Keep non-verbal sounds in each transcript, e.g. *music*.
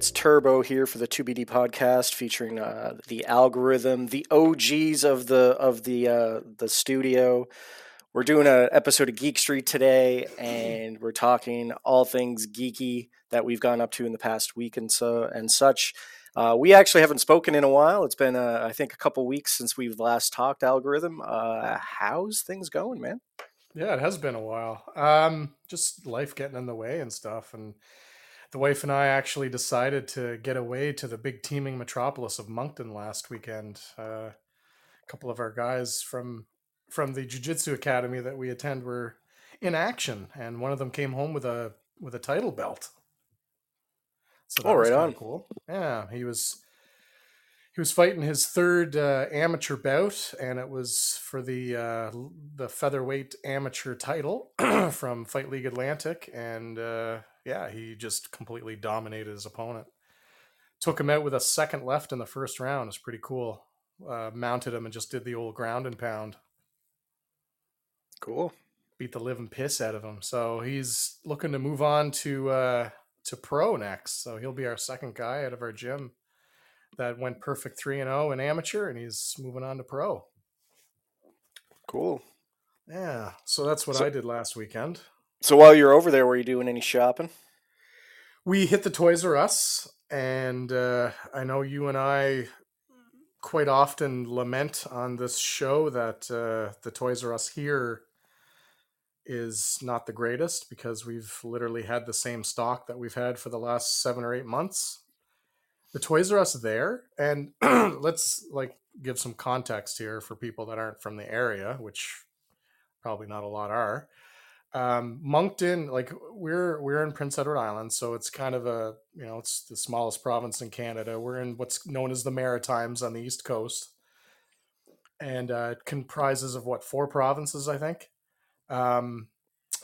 It's Turbo here for the 2BD podcast, featuring uh, the algorithm, the OGs of the of the uh, the studio. We're doing an episode of Geek Street today, and we're talking all things geeky that we've gone up to in the past week and so and such. Uh, we actually haven't spoken in a while. It's been, uh, I think, a couple weeks since we've last talked. Algorithm, uh, how's things going, man? Yeah, it has been a while. Um, just life getting in the way and stuff, and the wife and I actually decided to get away to the big teeming metropolis of Moncton last weekend. Uh, a couple of our guys from from the jiu-jitsu academy that we attend were in action, and one of them came home with a with a title belt. So that Oh, right on. cool. Yeah, he was he was fighting his third uh, amateur bout, and it was for the uh, the featherweight amateur title *clears throat* from Fight League Atlantic, and uh, yeah, he just completely dominated his opponent. Took him out with a second left in the first round. It's pretty cool. Uh, mounted him and just did the old ground and pound. Cool. Beat the living piss out of him. So he's looking to move on to uh, to pro next. So he'll be our second guy out of our gym that went perfect three and zero in amateur, and he's moving on to pro. Cool. Yeah. So that's what So- I did last weekend. So while you're over there, were you doing any shopping? We hit the Toys R Us, and uh, I know you and I quite often lament on this show that uh, the Toys R Us here is not the greatest because we've literally had the same stock that we've had for the last seven or eight months. The Toys R Us there, and *clears throat* let's like give some context here for people that aren't from the area, which probably not a lot are um moncton like we're we're in prince edward island so it's kind of a you know it's the smallest province in canada. We're in what's known as the maritimes on the east coast. And uh, it comprises of what four provinces i think? Um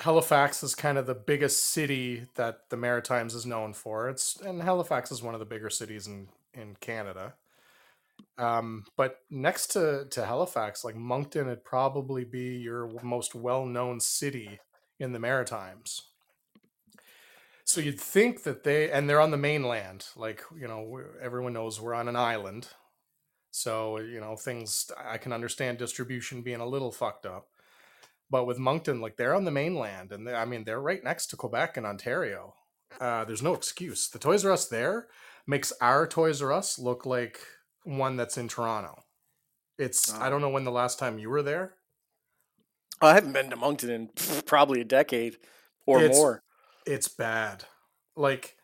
halifax is kind of the biggest city that the maritimes is known for. It's and halifax is one of the bigger cities in in canada. Um, but next to, to Halifax, like Moncton would probably be your most well known city in the Maritimes. So you'd think that they, and they're on the mainland, like, you know, everyone knows we're on an island. So, you know, things, I can understand distribution being a little fucked up. But with Moncton, like, they're on the mainland, and they, I mean, they're right next to Quebec and Ontario. Uh, there's no excuse. The Toys R Us there makes our Toys R Us look like one that's in Toronto. It's, I Oh. don't know when the last time you were there. I haven't been to Moncton in probably a decade or It's- more. it's bad like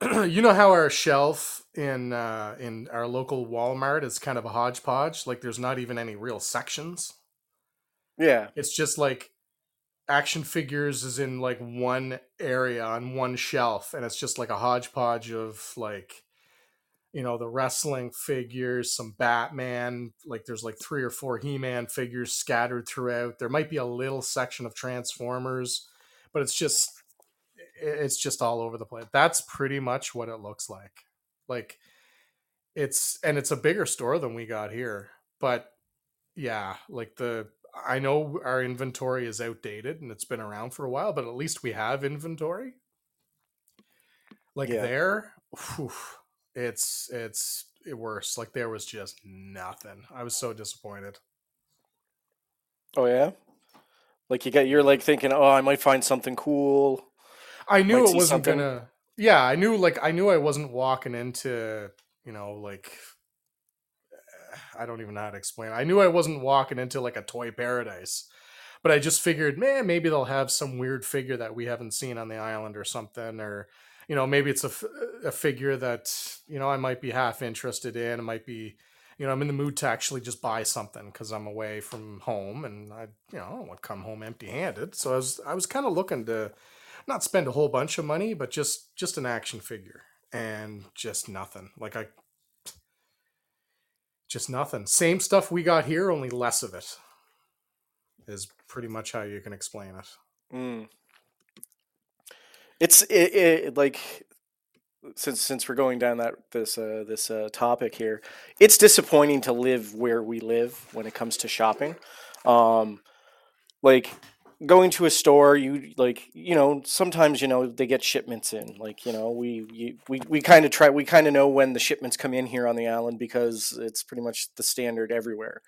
*clears throat* you know how our shelf in uh in our local walmart is kind of a hodgepodge like there's not even any real sections Yeah. it's just like action figures is in like one area on one shelf and it's just like a hodgepodge of like you know the wrestling figures some batman like there's like three or four he-man figures scattered throughout. There might be a little section of transformers but it's just it's just all over the place. That's pretty much what it looks like. Like it's and it's a bigger store than we got here but yeah like the i know our inventory is outdated and it's been around for a while but at least we have inventory. Like Yeah. there it's it's it worse like there was just nothing i was so disappointed Oh yeah. Like you got, you're like thinking, oh, I might find something cool. i knew Might it wasn't something. gonna yeah i knew like i knew i wasn't walking into you know like *sighs* i don't even know how to explain it. i knew i wasn't walking into like a toy paradise but i just figured man maybe they'll have some weird figure that we haven't seen on the island or something or you know maybe it's a, a figure that you know i might be half interested in it might be you know i'm in the mood to actually just buy something because i'm away from home and i you know i don't want to come home empty handed so i was i was kind of looking to not spend a whole bunch of money but just just an action figure and just nothing. Like i just nothing. Same stuff we got here only less of it is pretty much how you can explain it. Mm. It's it, it like since since we're going down that this uh, this uh, topic here, it's disappointing to live where we live when it comes to shopping. Um, like going to a store, you like you know sometimes you know they get shipments in. Like you know we you, we we kind of try we kind of know when the shipments come in here on the island because it's pretty much the standard everywhere.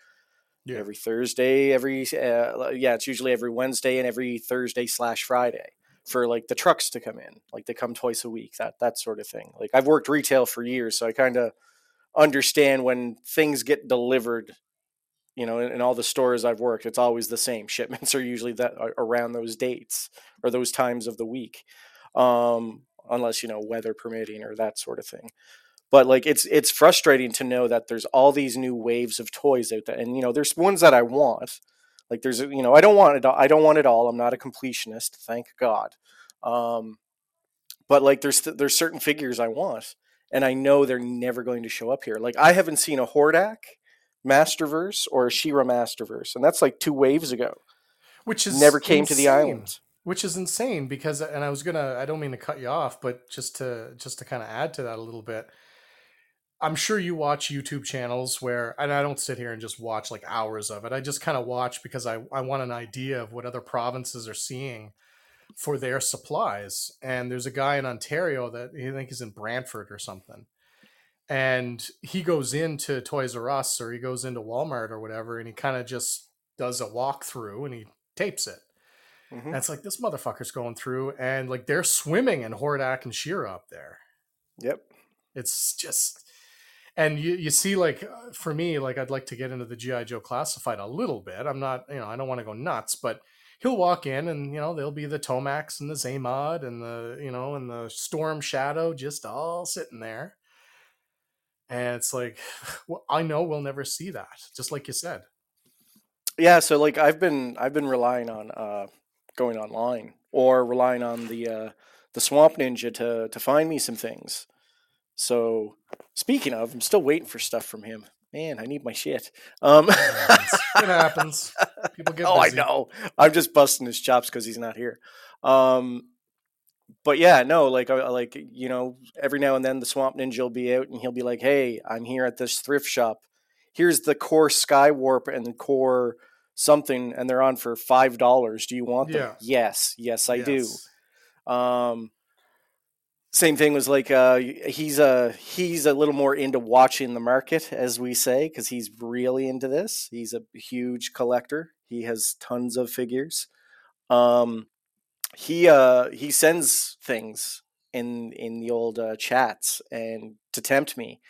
Yeah. Every Thursday, every uh, yeah, it's usually every Wednesday and every Thursday slash Friday for like the trucks to come in. Like they come twice a week, that that sort of thing. Like I've worked retail for years, so I kind of understand when things get delivered you know in, in, all the stores i've worked it's always the same *laughs* shipments are usually that are around those dates or those times of the week um, unless you know weather permitting or that sort of thing but like it's it's frustrating to know that there's all these new waves of toys out there and you know there's ones that i want like there's you know i don't want it i don't want it all i'm not a completionist thank god um, but like there's there's certain figures i want and I know they're never going to show up here. Like I haven't seen a Hordak Masterverse or a She-Ra Masterverse, and that's like two waves ago. Which is never came insane. to the island. Which is insane because, and I was gonna, I don't mean to cut you off, but just to just to kind of add to that a little bit. I'm sure you watch YouTube channels where, and I don't sit here and just watch like hours of it. I just kind of watch because I, I want an idea of what other provinces are seeing for their supplies. And there's a guy in Ontario that I think is in Brantford or something. And he goes into Toys R Us or he goes into Walmart or whatever, and he kind of just does a walkthrough and he tapes it. Mm-hmm. And it's like this motherfucker's going through, and like they're swimming in Hordak and She-Ra up there. Yep. It's just, and you you see like uh, for me, like I'd like to get into the GI Joe classified a little bit. I'm not, you know, I don't want to go nuts, but he'll walk in and you know there'll be the Tomax and the Xamot and the you know and the Storm Shadow just all sitting there. And it's like, *sighs* well, I know we'll never see that, just like you said. Yeah, so like I've been I've been relying on uh, going online or relying on the uh, the Swamp Ninja to to find me some things. So speaking of, I'm still waiting for stuff from him man, I need my shit. Um, it happens. It happens. *laughs* People get. Oh, busy. I know. I'm just busting his chops because he's not here. Um, but yeah, no, like, like you know, every now and then the Swamp Ninja will be out and he'll be like, "Hey, I'm here at this thrift shop. Here's the core Skywarp and the core something, and they're on for five dollars. Do you want them? Yeah. Yes, yes, I yes. do. Um, same thing was like uh, he's a he's a little more into watching the market as we say because he's really into this. He's a huge collector. He has tons of figures. Um he uh he sends things in in the old uh, chats and to tempt me.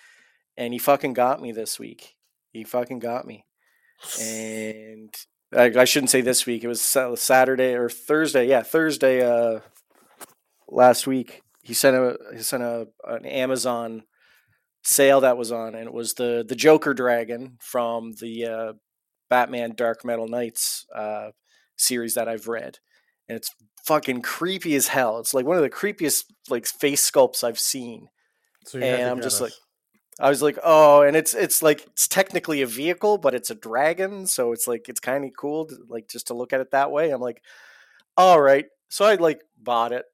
And he fucking got me this week. He fucking got me. And I, I shouldn't say this week. It was saturday or thursday. Yeah thursday uh last week he sent a he sent a an Amazon sale that was on, and it was the the Joker dragon from the uh, Batman Dark Metal Knights uh, series that I've read, and it's fucking creepy as hell. It's like one of the creepiest like face sculpts I've seen, so and I'm just like. I was like, oh, and it's it's like it's technically a vehicle, but it's a dragon, so it's like it's kind of cool, to, like just to look at it that way. I'm like, all right, so I like bought it,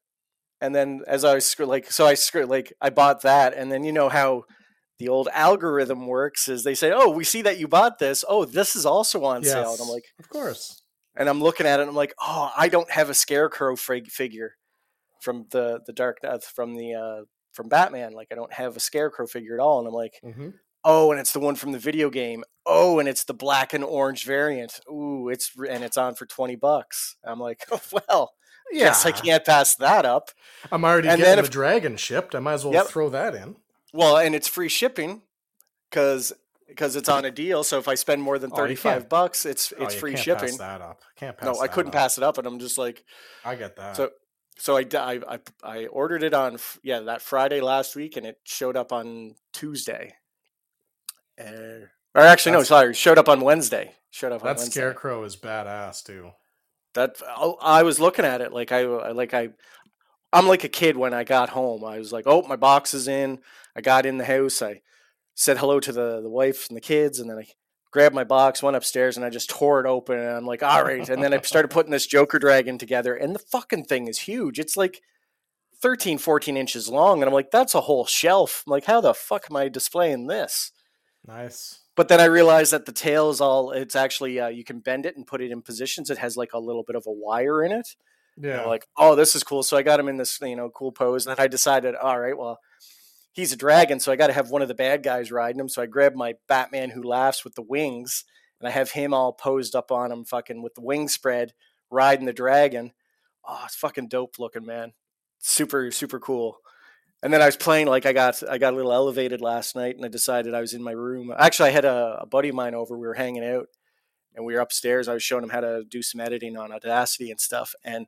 and then as I was like, so I like I bought that, and then you know how the old algorithm works is they say, oh, we see that you bought this. Oh, this is also on yes, sale, and I'm like, of course. And I'm looking at it, and I'm like, oh, I don't have a scarecrow fig- figure from the the Dark Death from the uh, from Batman. Like I don't have a scarecrow figure at all, and I'm like. Mm-hmm. Oh, and it's the one from the video game. Oh, and it's the black and orange variant. Ooh, it's and it's on for twenty bucks. I'm like, *laughs* oh, well, yeah. Yes, I can't pass that up. I'm already and getting the dragon shipped. I might as well yep. throw that in. Well, and it's free shipping because because it's on a deal. So if I spend more than thirty five oh, bucks, it's it's oh, free shipping. that up. Can't pass. No, I couldn't up. pass it up, and I'm just like, I get that. So so I, I I I ordered it on yeah that Friday last week, and it showed up on Tuesday. Uh, or actually, no, sorry, showed up on Wednesday. Showed up. That scarecrow is badass too. That oh, I was looking at it like I like I I'm like a kid when I got home. I was like, "Oh, my box is in." I got in the house. I said hello to the the wife and the kids, and then I grabbed my box, went upstairs, and I just tore it open. And I'm like, "All right." And then I *laughs* started putting this Joker dragon together, and the fucking thing is huge. It's like 13, 14 inches long, and I'm like, "That's a whole shelf." I'm like, "How the fuck am I displaying this?" Nice but then I realized that the tail is all. It's actually uh, you can bend it and put it in positions. It has like a little bit of a wire in it. Yeah. like, oh, this is cool. So I got him in this you know cool pose, and then I decided, all right, well, he's a dragon, so I got to have one of the bad guys riding him. So I grabbed my Batman who laughs with the wings, and I have him all posed up on him, fucking with the wings spread, riding the dragon. Oh, it's fucking dope looking, man. Super, super cool. And then I was playing like I got I got a little elevated last night, and I decided I was in my room. Actually, I had a, a buddy of mine over. We were hanging out, and we were upstairs. I was showing him how to do some editing on Audacity and stuff, and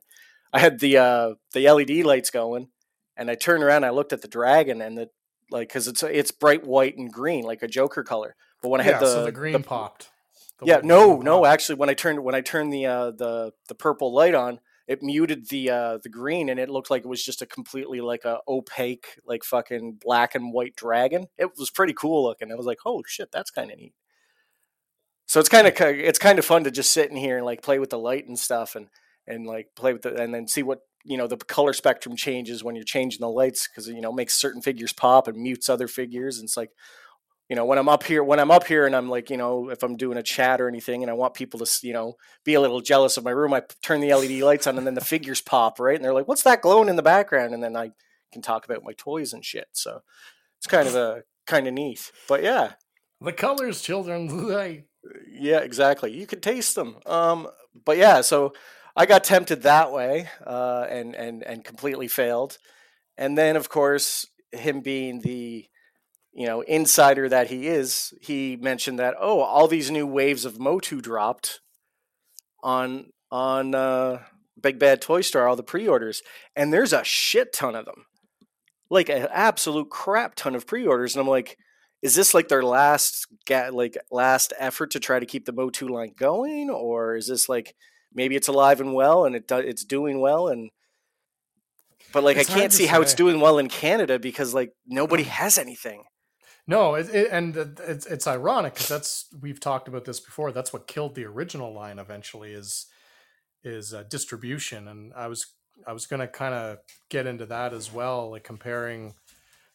I had the uh, the LED lights going, and I turned around. I looked at the dragon, and the like because it's it's bright white and green like a Joker color. But when I yeah, had the so the green popped. The yeah, no, no. popped. Actually, when I turned when I turned the uh, the the purple light on, it muted the uh, the green, and it looked like it was just a completely like a opaque, like fucking black and white dragon. It was pretty cool looking. I was like, oh shit, that's kind of neat. So it's kind of it's kind of fun to just sit in here and like play with the light and stuff, and and like play with it, and then see what you know the color spectrum changes when you're changing the lights because you know makes certain figures pop and mutes other figures. And it's like you know when i'm up here when i'm up here and i'm like you know if i'm doing a chat or anything and i want people to you know be a little jealous of my room i turn the led lights on and then the figures pop right? And they're like what's that glowing in the background? And then i can talk about my toys and shit. So it's kind of a kind of neat. But yeah. The colors children *laughs* like yeah exactly. You could taste them. Um but yeah so i got tempted that way uh and and and completely failed. And then of course him being the you know insider that he is he mentioned that oh all these new waves of motu dropped on on uh big bad toy store all the pre-orders and there's a shit ton of them. Like an absolute crap ton of pre-orders and i'm like is this like their last ga- like last effort to try to keep the motu line going or is this like maybe it's alive and well and it do, it's doing well and but like It's i can't see how it's doing well in canada because like nobody has anything No, it, it, and it's it's ironic because that's we've talked about this before. That's what killed the original line eventually is is uh, distribution, and I was I was going to kind of get into that as well, like comparing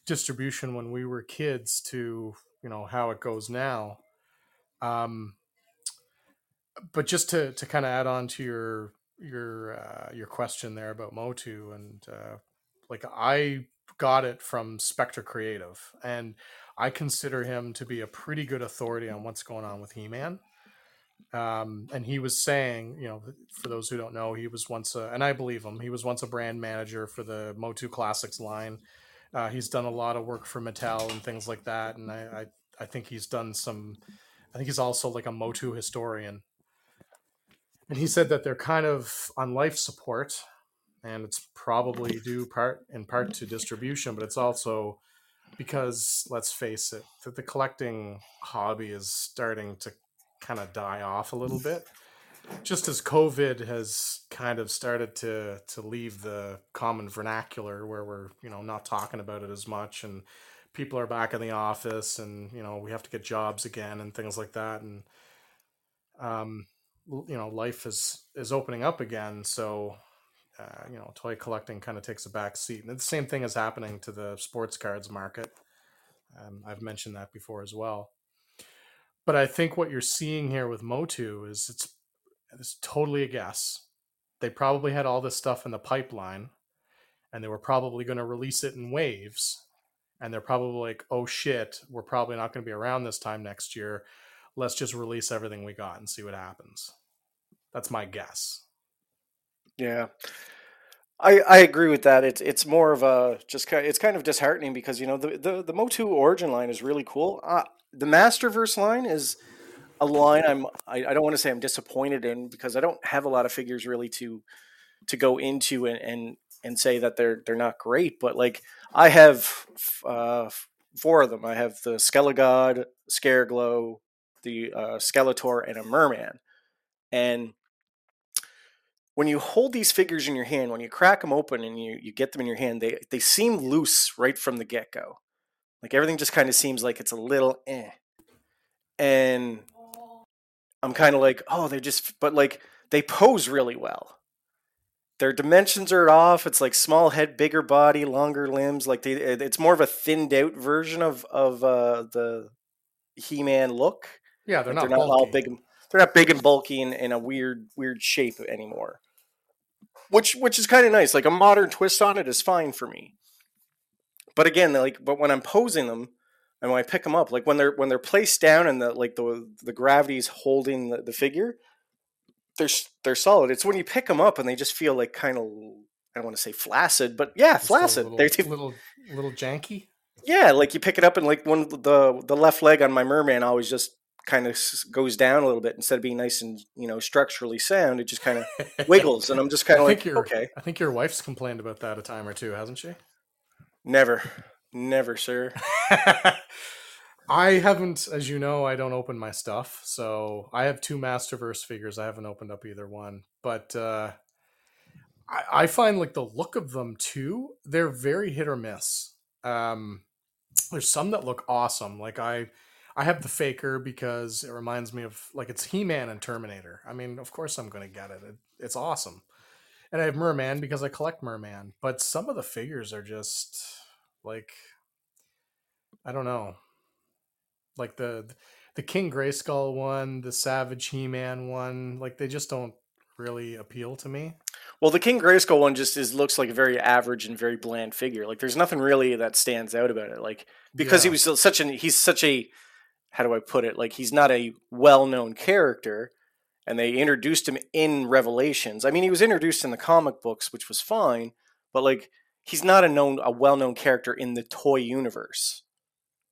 distribution when we were kids to you know how it goes now. Um, but just to to kind of add on to your your uh, your question there about Motu and uh, like I got it from Spectre Creative and I consider him to be a pretty good authority on what's going on with He-Man. Um, and he was saying, you know, for those who don't know, he was once a, and I believe him, he was once a brand manager for the Motu Classics line. Uh, he's done a lot of work for Mattel and things like that, and I, I, I think he's done some. I think he's also like a Motu historian. And he said that they're kind of on life support, and it's probably due part in part to distribution, but it's also because let's face it, that the collecting hobby is starting to kind of die off a little bit. Just as COVID has kind of started to to leave the common vernacular where we're, you know, not talking about it as much and people are back in the office and, you know, we have to get jobs again and things like that and um you know, life is is opening up again, so uh, you know, toy collecting kind of takes a back seat. And the same thing is happening to the sports cards market. Um, I've mentioned that before as well. But I think what you're seeing here with Motu is it's it's totally a guess. They probably had all this stuff in the pipeline, and they were probably going to release it in waves. And they're probably like, "Oh shit, we're probably not going to be around this time next year. Let's just release everything we got and see what happens." That's my guess. Yeah, I I agree with that. It's it's more of a just kind it's kind of disheartening because you know the the, the Motu Origin line is really cool. Uh, the Masterverse line is a line I'm I, I don't want to say I'm disappointed in because I don't have a lot of figures really to to go into and and, and say that they're they're not great. But like I have uh, four of them. I have the Skelegod, Scareglow, the uh, Skeletor, and a Merman, and when you hold these figures in your hand, when you crack them open and you, you get them in your hand, they, they seem loose right from the get go. Like everything just kind of seems like it's a little eh. And I'm kind of like, oh, they're just, but like they pose really well. Their dimensions are off. It's like small head, bigger body, longer limbs. Like they, it's more of a thinned out version of of uh, the He-Man look. Yeah, they're Like, not, all big. and- They're not big and bulky in, in a weird weird shape anymore. Which which is kind of nice. Like a modern twist on it is fine for me. But again, like but when I'm posing them and when I pick them up, like when they're when they're placed down and the like the the gravity's holding the, the figure, they're they're solid. It's when you pick them up and they just feel like kind of I don't want to say flaccid, but yeah, Just flaccid. Little, They're- little, little janky. yeah, like you pick it up and like one the the left leg on my merman always just kind of goes down a little bit instead of being nice and you know structurally sound. It just kind of *laughs* wiggles, and I'm just kind of like, okay, I think your wife's complained about that a time or two, hasn't she? never, never, sir. I haven't, as you know, I don't open my stuff. So I have two Masterverse figures. I haven't opened up either one, but uh, I, I find like the look of them too. They're very hit or miss. Um, there's some that look awesome. Like I, I have the Faker because it reminds me of like it's He Man and Terminator. I mean, of course I'm going to get it. it. It's awesome. And I have Merman because I collect Merman. But some of the figures are just like I don't know. Like the the King Grayskull one, the Savage He-Man one, like they just don't really appeal to me. Well, the King Grayskull one just is looks like a very average and very bland figure. Like there's nothing really that stands out about it. Like because he was such an he's such a how do I put it? Like he's not a well-known character and they introduced him in Revelations. I mean, he was introduced in the comic books, which was fine, but like he's not a known a well-known character in the toy universe.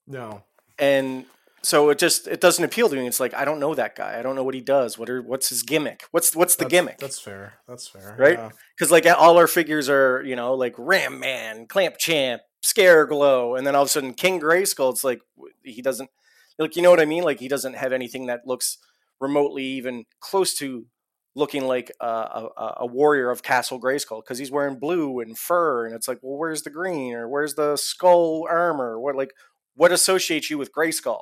no. And so it just it doesn't appeal to me. It's like I don't know that guy. I don't know what he does. What are what's his gimmick? What's what's the That's- gimmick? That's fair. That's fair. Right? Yeah. because like all our figures are you know like Ram Man, Clamp Champ, Scare Glow, and then all of a sudden King Grayskull. It's like he doesn't like you know what I mean. Like he doesn't have anything that looks remotely even close to looking like a, a, a warrior of Castle Grayskull because he's wearing blue and fur, and it's like well where's the green or where's the skull armor? What like what associates you with Grayskull?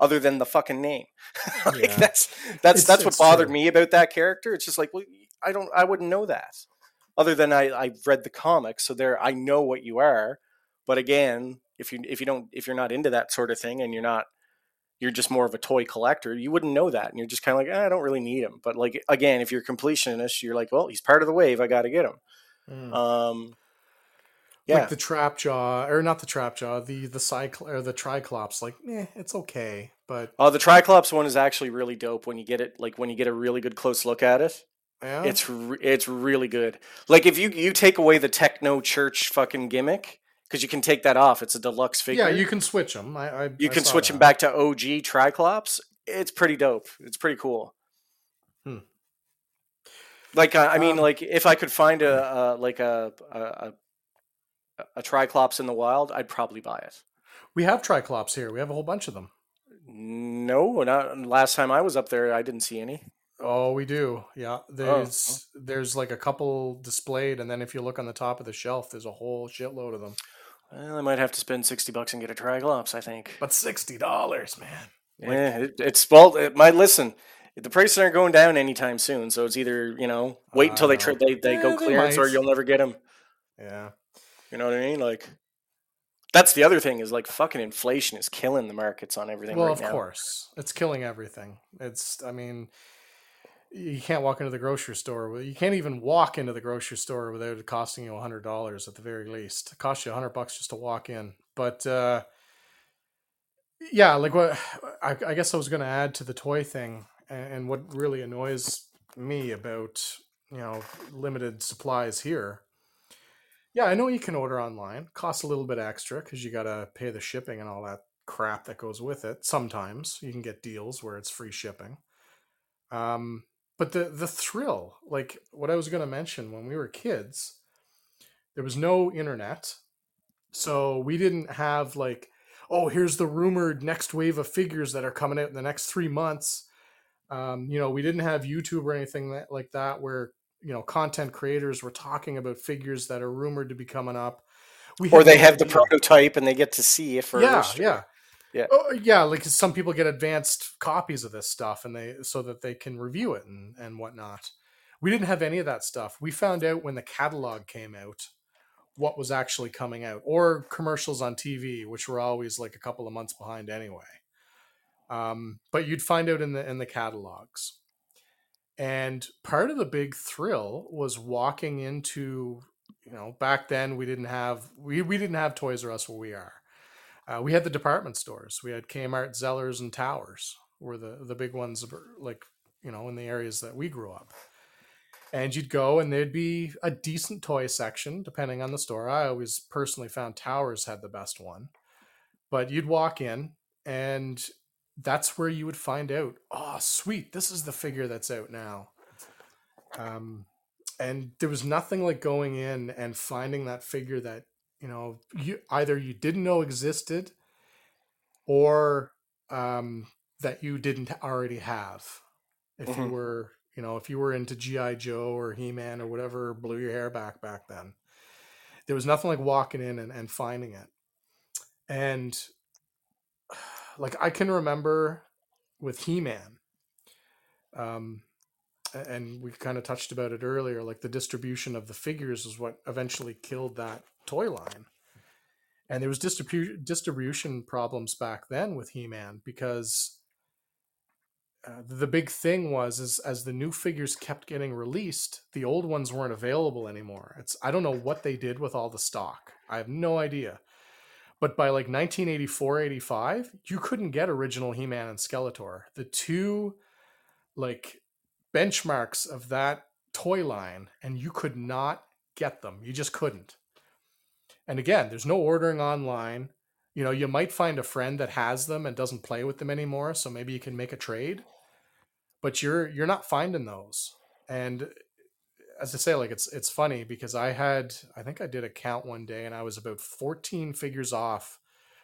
Other than the fucking name, *laughs* like Yeah. that's that's It's- that's what bothered true. me about that character. It's just like, well, I don't, I wouldn't know that other than I, I've read the comics, so there I know what you are. But again, if you if you don't if you're not into that sort of thing and you're not you're just more of a toy collector, you wouldn't know that, and you're just kind of like, eh, I don't really need him. But like again, if you're a completionist, you're like, well, he's part of the wave. I got to get him. Mm. Um, yeah, Like the trap jaw, or not the trap jaw, the the cycle or the triclops. Like, eh, it's okay, but oh, the Triclops one is actually really dope when you get it. Like when you get a really good close look at it. yeah, It's re- it's really good. Like if you you take away the techno church fucking gimmick because you can take that off. It's a deluxe figure. yeah. You can switch them. I, I you I can switch them back to OG Triclops. It's pretty dope. It's pretty cool. Hmm. Like uh, I mean, Um, like if I could find a, a like a a, a a Triclops in the wild, I'd probably buy it. We have triclops here. We have a whole bunch of them. No, not last time I was up there. I didn't see any. Oh, we do. Oh, Yeah, there's there's like a couple displayed, and then if you look on the top of the shelf, there's a whole shitload of them. Well, I might have to spend sixty bucks and get a Triclops. I think. But sixty dollars, man. like- yeah, it, it's well. It might listen. The prices aren't going down anytime soon, so it's either you know wait until they uh, know. try, they they Yeah, go they clearance, or you'll never get them. Yeah. You know what I mean? Like that's the other thing is like fucking inflation is killing the markets on everything Well, right of now. course, it's killing everything. It's, I mean, you can't walk into the grocery store. You can't even walk into the grocery store without it costing you hundred dollars at the very least. It costs you hundred bucks just to walk in. But uh, yeah, like what I, I guess I was going to add to the toy thing, and, and what really annoys me about you know limited supplies here. Yeah, I know you can order online. Costs a little bit extra because you got to pay the shipping and all that crap that goes with it. Sometimes you can get deals where it's free shipping. Um, but the the thrill, like what I was going to mention when we were kids, there was no internet, so we didn't have like, oh, here's the rumored next wave of figures that are coming out in the next three months. Um, you know, we didn't have YouTube or anything that, like that where you know content creators were talking about figures that are rumored to be coming up. We Or they have the prototype and they get to see first. Yeah, yeah, Yeah. Oh, yeah. Like some people get advanced copies of this stuff, and they so that they can review it and and whatnot. We didn't have any of that stuff. We found out when the catalog came out what was actually coming out, or commercials on TV, which were always like a couple of months behind anyway. Um, but you'd find out in the in the catalogs. And part of the big thrill was walking into, you know, back then we didn't have we, we didn't have Toys R Us where we are. Uh, we had the department stores. We had Kmart, Zellers, and Towers were the the big ones, like you know, in the areas that we grew up. And you'd go, and there'd be a decent toy section, depending on the store. I always personally found Towers had the best one, but you'd walk in, and that's where you would find out. Oh, sweet! This is the figure that's out now. Um, and there was nothing like going in and finding that figure that you know you either you didn't know existed or um, that you didn't already have. If mm-hmm. you were you know if you were into gi joe or he-man or whatever blew your hair back back then there was nothing like walking in and, and finding it. And *sighs* like i can remember with he-man um and we kind of touched about it earlier like the distribution of the figures is what eventually killed that toy line. And there was distribu- distribution problems back then with he-man because uh, the big thing was is as the new figures kept getting released the old ones weren't available anymore. It's i don't know what they did with all the stock. I have no idea. But by like 1984 85 you couldn't get original he-man and skeletor. The two like benchmarks of that toy line and you could not get them. You just couldn't and again there's no ordering online. You know you might find a friend that has them and doesn't play with them anymore so maybe you can make a trade. But you're you're not finding those. And as i say like it's it's funny because i had i think i did a count one day and i was about 14 figures off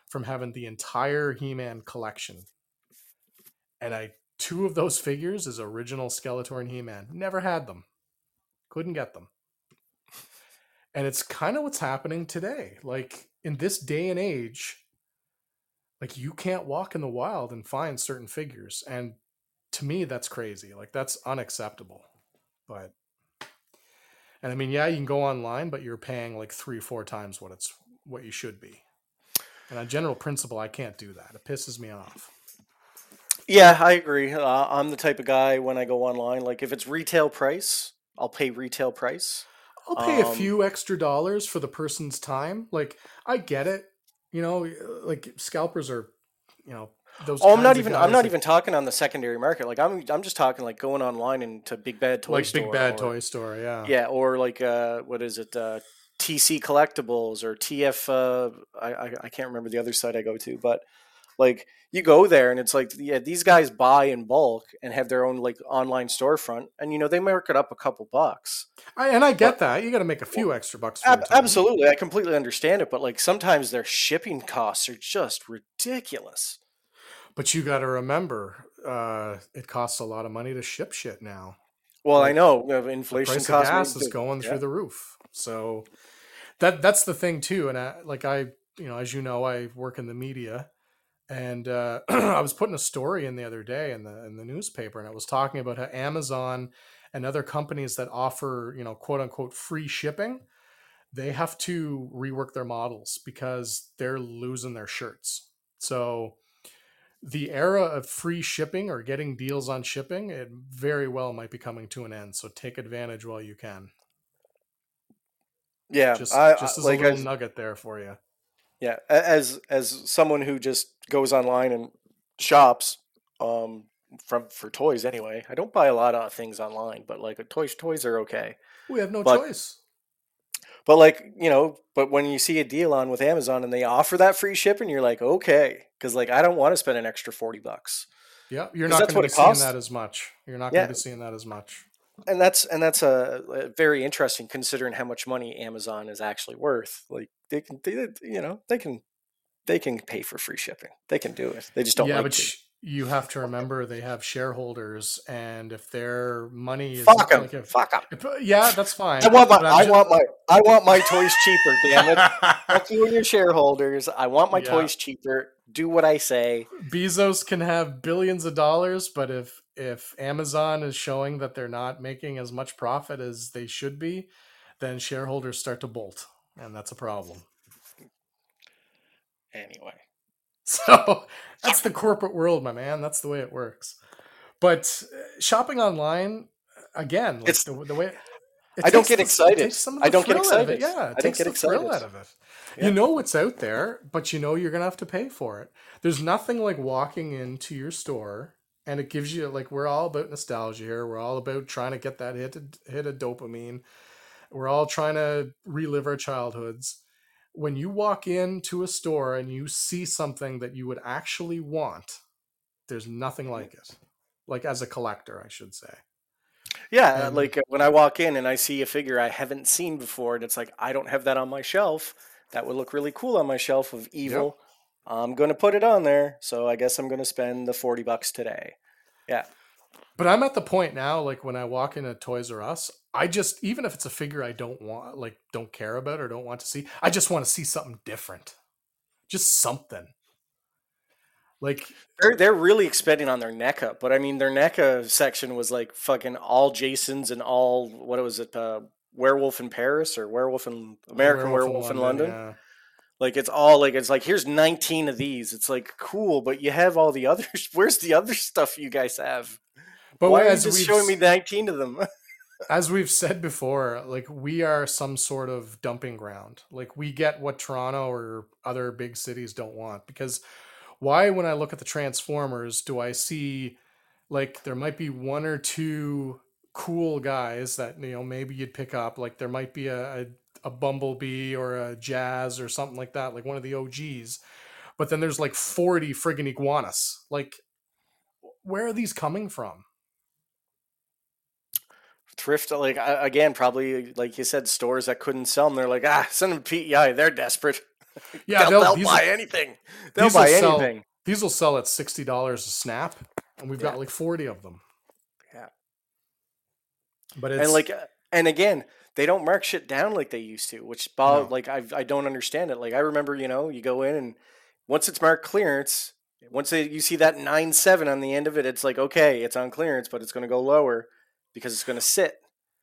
from having the entire he-man collection. And i two of those figures is original skeletor and he-man. Never had them. Couldn't get them and it's kind of what's happening today. Like in this day and age like you can't walk in the wild and find certain figures. And to me that's crazy. Like that's unacceptable. But and i mean yeah you can go online but you're paying like three four times what it's what you should be. And on general principle i can't do that. It pisses me off. Yeah i agree. Uh, i'm the type of guy when i go online like if it's retail price i'll pay retail price I'll pay um, a few extra dollars for the person's time. Like I get it, you know, like scalpers are, you know, those. Oh, I'm not even. I'm not even talking on the secondary market. Like I'm. I'm just talking like going online into Big Bad Toy like Store. Big Bad or, Toy Store, yeah. Yeah, or like uh, what is it? Uh, TC Collectibles or TF. Uh, I, I I can't remember the other site I go to, but like you go there and it's like yeah these guys buy in bulk and have their own like online storefront and you know they mark it up a couple bucks. I, and i get but, that you got to make a few extra bucks ab- absolutely i completely understand it but like sometimes their shipping costs are just ridiculous. But you got to remember uh, it costs a lot of money to ship shit now. Well like, i know inflation the price of gas is going yeah. through the roof so that that's the thing too and I, like i you know as you know i work in the media and uh, *clears throat* I was putting a story in the other day in the in the newspaper, and I was talking about how Amazon and other companies that offer you know quote unquote free shipping, they have to rework their models because they're losing their shirts. So the era of free shipping or getting deals on shipping, it very well might be coming to an end. So take advantage while you can. Yeah, just, I, just as like a little nugget there for you. Yeah, as as someone who just goes online and shops um from for toys anyway. I don't buy a lot of things online, but like toys toys are okay. We have no but, choice. But like, you know, but when you see a deal on with Amazon and they offer that free shipping, you're like, "Okay," cuz like I don't want to spend an extra 40 bucks. Yeah, you're not going to be seeing that as much. You're not going to be seeing that as much. And that's and that's a, a, very interesting considering how much money Amazon is actually worth. Like they can, they, you know, they can they can pay for free shipping. They can do it. They just don't. Yeah, like but to. you have to remember they have shareholders, and if their money is fuck them, like fuck them. Uh, yeah, that's fine. I want my, I just... want my, I want my toys cheaper. Damn it! fuck you and your shareholders. I want my yeah. toys cheaper. Do what I say. Bezos can have billions of dollars, but if if Amazon is showing that they're not making as much profit as they should be, then shareholders start to bolt, and that's a problem anyway. *laughs* So that's the corporate world, my man. That's the way it works. But uh, shopping online, again, like It's- the, the way it I don't get the- it excited. takes some of I don't get thrill out of it. excited. Yeah, I it don't get the thrill excited. out of it. Yeah. You know what's out there, but you know you're gonna have to pay for it. There's nothing like walking into your store and it gives you like we're all about nostalgia here. We're all about trying to get that hit hit of dopamine. We're all trying to relive our childhoods. When you walk into a store and you see something that you would actually want, there's nothing like it. Like as a collector, I should say. Yeah, And- like when I walk in and I see a figure I haven't seen before, and it's like I don't have that on my shelf. That would look really cool on my shelf of evil. I'm gonna put it on there, so I guess I'm gonna spend the forty bucks today. Yeah, But I'm at the point now, like when I walk into Toys R Us, I just even if it's a figure I don't want, like don't care about or don't want to see, I just want to see something different, just something. Like they're they're really expending on their NECA, but I mean their NECA section was like fucking all Jasons and all what was it, uh, Werewolf in Paris or Werewolf in American Werewolf, in London. yeah. Like it's all like it's like here's 19 of these. It's like cool, but you have all the others. *laughs* Where's the other stuff you guys have? But Why are you just showing me 19 of them? *laughs* as we've said before, like we are some sort of dumping ground. Like we get what Toronto or other big cities don't want. Because why, when I look at the Transformers, do I see like there might be one or two cool guys that you know maybe you'd pick up? Like there might be a, a, a Bumblebee or a Jazz or something like that, like one of the OGs. But then there's like 40 friggin' iguanas. Like, where are these coming from? Thrift, like again, probably like you said, stores that couldn't sell them. They're like, ah, send them PEI. They're desperate. *laughs* Yeah, they'll, they'll these buy will- anything. They'll buy sell- anything. These will sell at sixty dollars a snap, and we've Yeah. got like forty of them. Yeah. But it's and like, uh, and again, they don't mark shit down like they used to, which Bob, No. like I, I don't understand it. Like I remember, you know, you go in and once it's marked clearance, once they, you see that nine seven on the end of it, it's like okay, it's on clearance, but it's going to go lower because it's going to sit.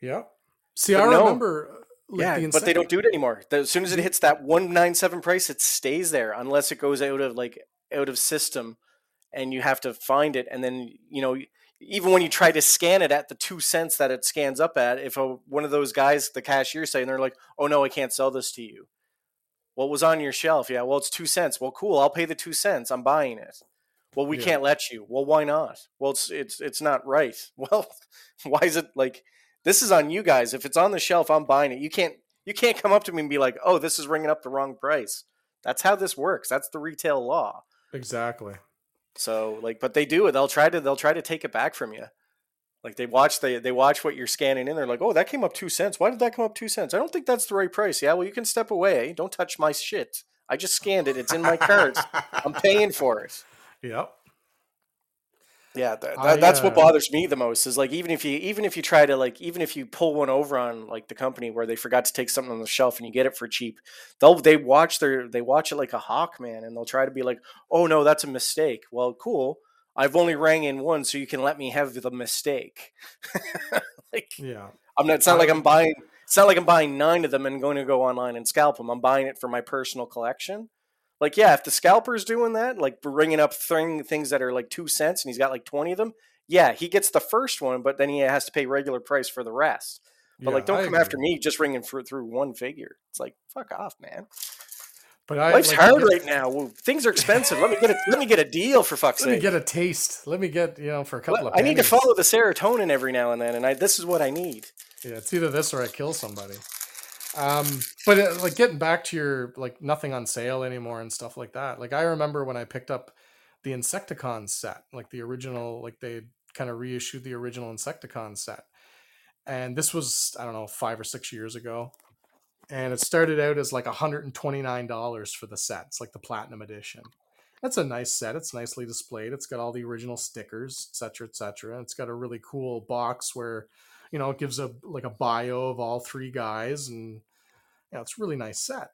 yeah. See, But I no. remember. uh, Like yeah, the but they don't do it anymore. As soon as it hits that one nine seven price, it stays there unless it goes out of like out of system, and you have to find it. And then you know, even when you try to scan it at the two cents that it scans up at, if a, one of those guys, the cashier, saying they're like, "Oh no, I can't sell this to you." What was on your shelf? Yeah, well, it's two cents. Well, cool. I'll pay the two cents. I'm buying it. Well, we Yeah. can't let you. Well, why not? Well, it's it's it's not right. *laughs* Well, why is it like this is on you guys? If it's on the shelf, I'm buying it. You can't you can't come up to me and be like, "Oh, this is ringing up the wrong price." That's how this works. That's the retail law. exactly. So, like, but they do it. They'll try to they'll try to take it back from you. Like they watch they they watch what you're scanning in. They're like, "Oh, that came up two cents. Why did that come up two cents? I don't think that's the right price." Yeah, well, you can step away. Don't touch my shit. I just scanned it. It's in my cart. I'm paying for it. Yep. Yeah, that, I, that, that's what uh, bothers me the most is like even if you even if you try to like even if you pull one over on like the company where they forgot to take something on the shelf and you get it for cheap, they'll they watch their they watch it like a hawk man and they'll try to be like, oh no, that's a mistake. Well, cool. I've only rang in one, so you can let me have the mistake. *laughs* like Yeah. I'm not. It's not like I'm buying. It's not like I'm buying nine of them and going to go online and scalp them. I'm buying it for my personal collection. Like, yeah, if the scalper's doing that, like bringing up thing, things that are like two cents, and he's got like twenty of them, yeah, he gets the first one, but then he has to pay regular price for the rest. But like, don't I come after me just ringing for, through one figure. It's like, fuck off, man. But I, Life's like, hard get- right now. Well, things are expensive. let me get a let me get a deal for fuck's sake. Let me get a taste. Let me get you know for a couple Let- of. I need to follow the serotonin every now and then, and I this is what I need. Yeah, it's either this or I kill somebody. Um, but uh, like getting back to your like nothing on sale anymore and stuff like that. Like I remember when I picked up the Insecticon set, like the original, like they kind of reissued the original Insecticon set, and this was I don't know five or six years ago, and it started out as like hundred and twenty nine dollars for the set. It's like the platinum edition. That's a nice set. It's nicely displayed. It's got all the original stickers, etc., etc. It's got a really cool box where you know, it gives a like a bio of all three guys, and yeah, it's a really nice set.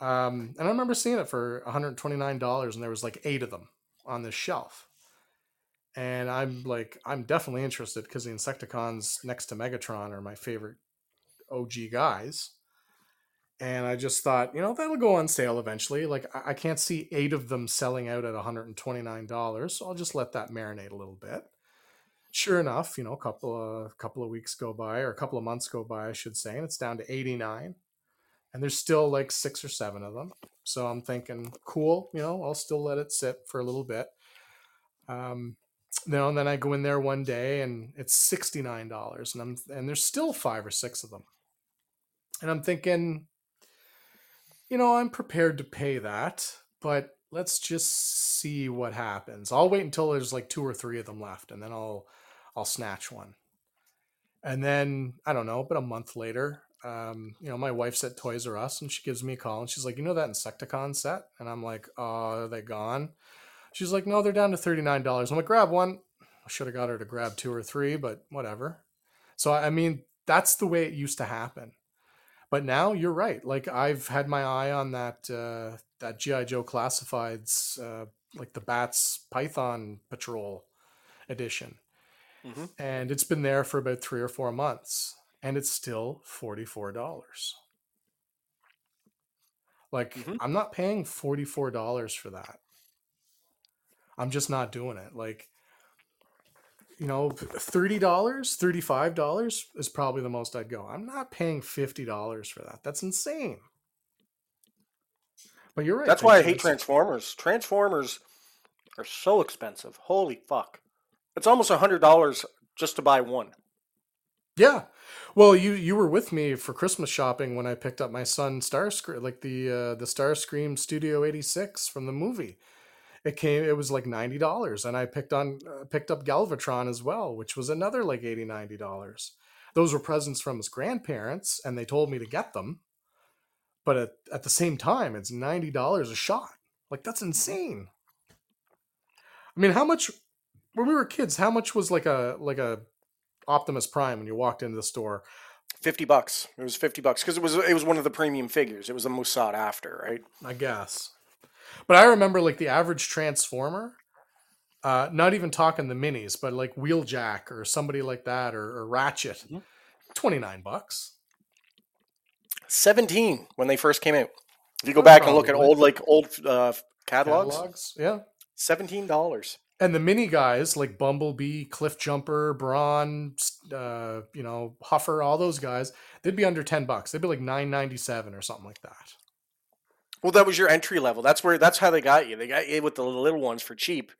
Um, and I remember seeing it for one hundred twenty nine dollars, and there was like eight of them on this shelf. And I'm like, I'm definitely interested because the Insecticons next to Megatron are my favorite OG guys. and I just thought, you know, that'll go on sale eventually. Like I, I can't see eight of them selling out at $129, so I'll just let that marinate a little bit. Sure enough, you know, a couple of couple of weeks go by, or a couple of months go by, I should say, and it's down to 89. And there's still like six or seven of them. So I'm thinking, cool, you know, I'll still let it sit for a little bit. Um, and then I go in there one day and it's sixty nine dollars, and I'm and there's still five or six of them, and I'm thinking, you know, I'm prepared to pay that, but let's just see what happens. I'll wait until there's like two or three of them left, and then I'll I'll snatch one. And then I don't know, but a month later, um, you know, my wife's at Toys R Us, and she gives me a call, and she's like, "You know that Insecticon set?" And I'm like, "Oh, are they gone?" She's like, no, they're down to $39. I'm like, grab one. I should have got her to grab two or three, but whatever. So, I mean, that's the way it used to happen. But now you're right. Like I've had my eye on that uh, that GI Joe Classifieds, uh, like the Bats Python Patrol edition, mm-hmm. and it's been there for about three or four months, and it's still forty four dollars. Like mm-hmm. I'm not paying forty four dollars for that. I'm just not doing it. Like, you know, thirty dollars, thirty-five dollars is probably the most I'd go. I'm not paying fifty dollars for that. That's insane. But you're right. That's why I hate Transformers. Transformers are so expensive. Holy fuck! It's almost a hundred dollars just to buy one. Yeah. Well, you you were with me for Christmas shopping when I picked up my son Starscream, like the uh, the Starscream Studio 86 from the movie it came it was like $90 and i picked on uh, picked up galvatron as well which was another like 80 $90 those were presents from his grandparents and they told me to get them but at, at the same time it's $90 a shot like that's mm-hmm. insane i mean how much when we were kids how much was like a like a optimus prime when you walked into the store? 50 bucks. It was 50 bucks because it was it was one of the premium figures. It was the most sought after right? I guess. But I remember like the average Transformer, uh, not even talking the minis, but like Wheeljack or somebody like that or, or Ratchet, mm-hmm. twenty nine bucks. Seventeen when they first came out. If you go back and look at old like old uh, catalogs, catalogs, yeah, seventeen dollars. And the mini guys like Bumblebee, Cliff Jumper, Brawn, uh, you know, Huffer, all those guys, they'd be under ten bucks. They'd be like nine ninety seven or something like that. Well, that was your entry level. That's where that's how they got you. They got you with the little ones for cheap,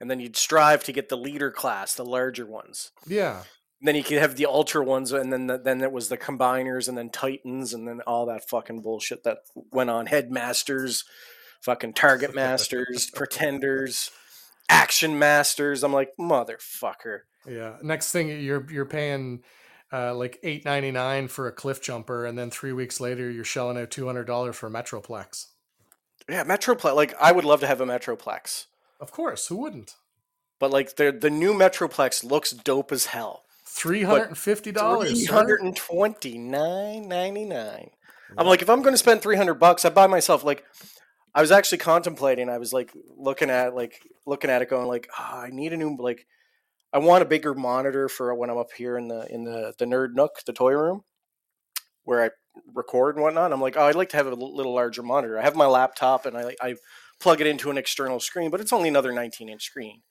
and then you'd strive to get the leader class, the larger ones. Yeah. And then you could have the ultra ones, and then the, then it was the combiners, and then titans, and then all that fucking bullshit that went on. Headmasters, fucking target *laughs* masters, pretenders, action masters. I'm like motherfucker. Yeah. Next thing you're you're paying uh, like eight ninety nine for a cliff jumper, and then three weeks later you're shelling out two hundred dollars for a Metroplex. Yeah, Metroplex. Like I would love to have a Metroplex. Of course, who wouldn't? But like the the new Metroplex looks dope as hell. Three hundred and fifty dollars. Three hundred and twenty nine ninety nine. I'm like, if I'm going to spend three hundred bucks, I buy myself like. I was actually contemplating. I was like looking at like looking at it, going like, oh, I need a new like I want a bigger monitor for when I'm up here in the in the the nerd nook, the toy room, where I record and whatnot. I'm like, oh, I'd like to have a little larger monitor. I have my laptop and I I plug it into an external screen, but it's only another 19 inch screen.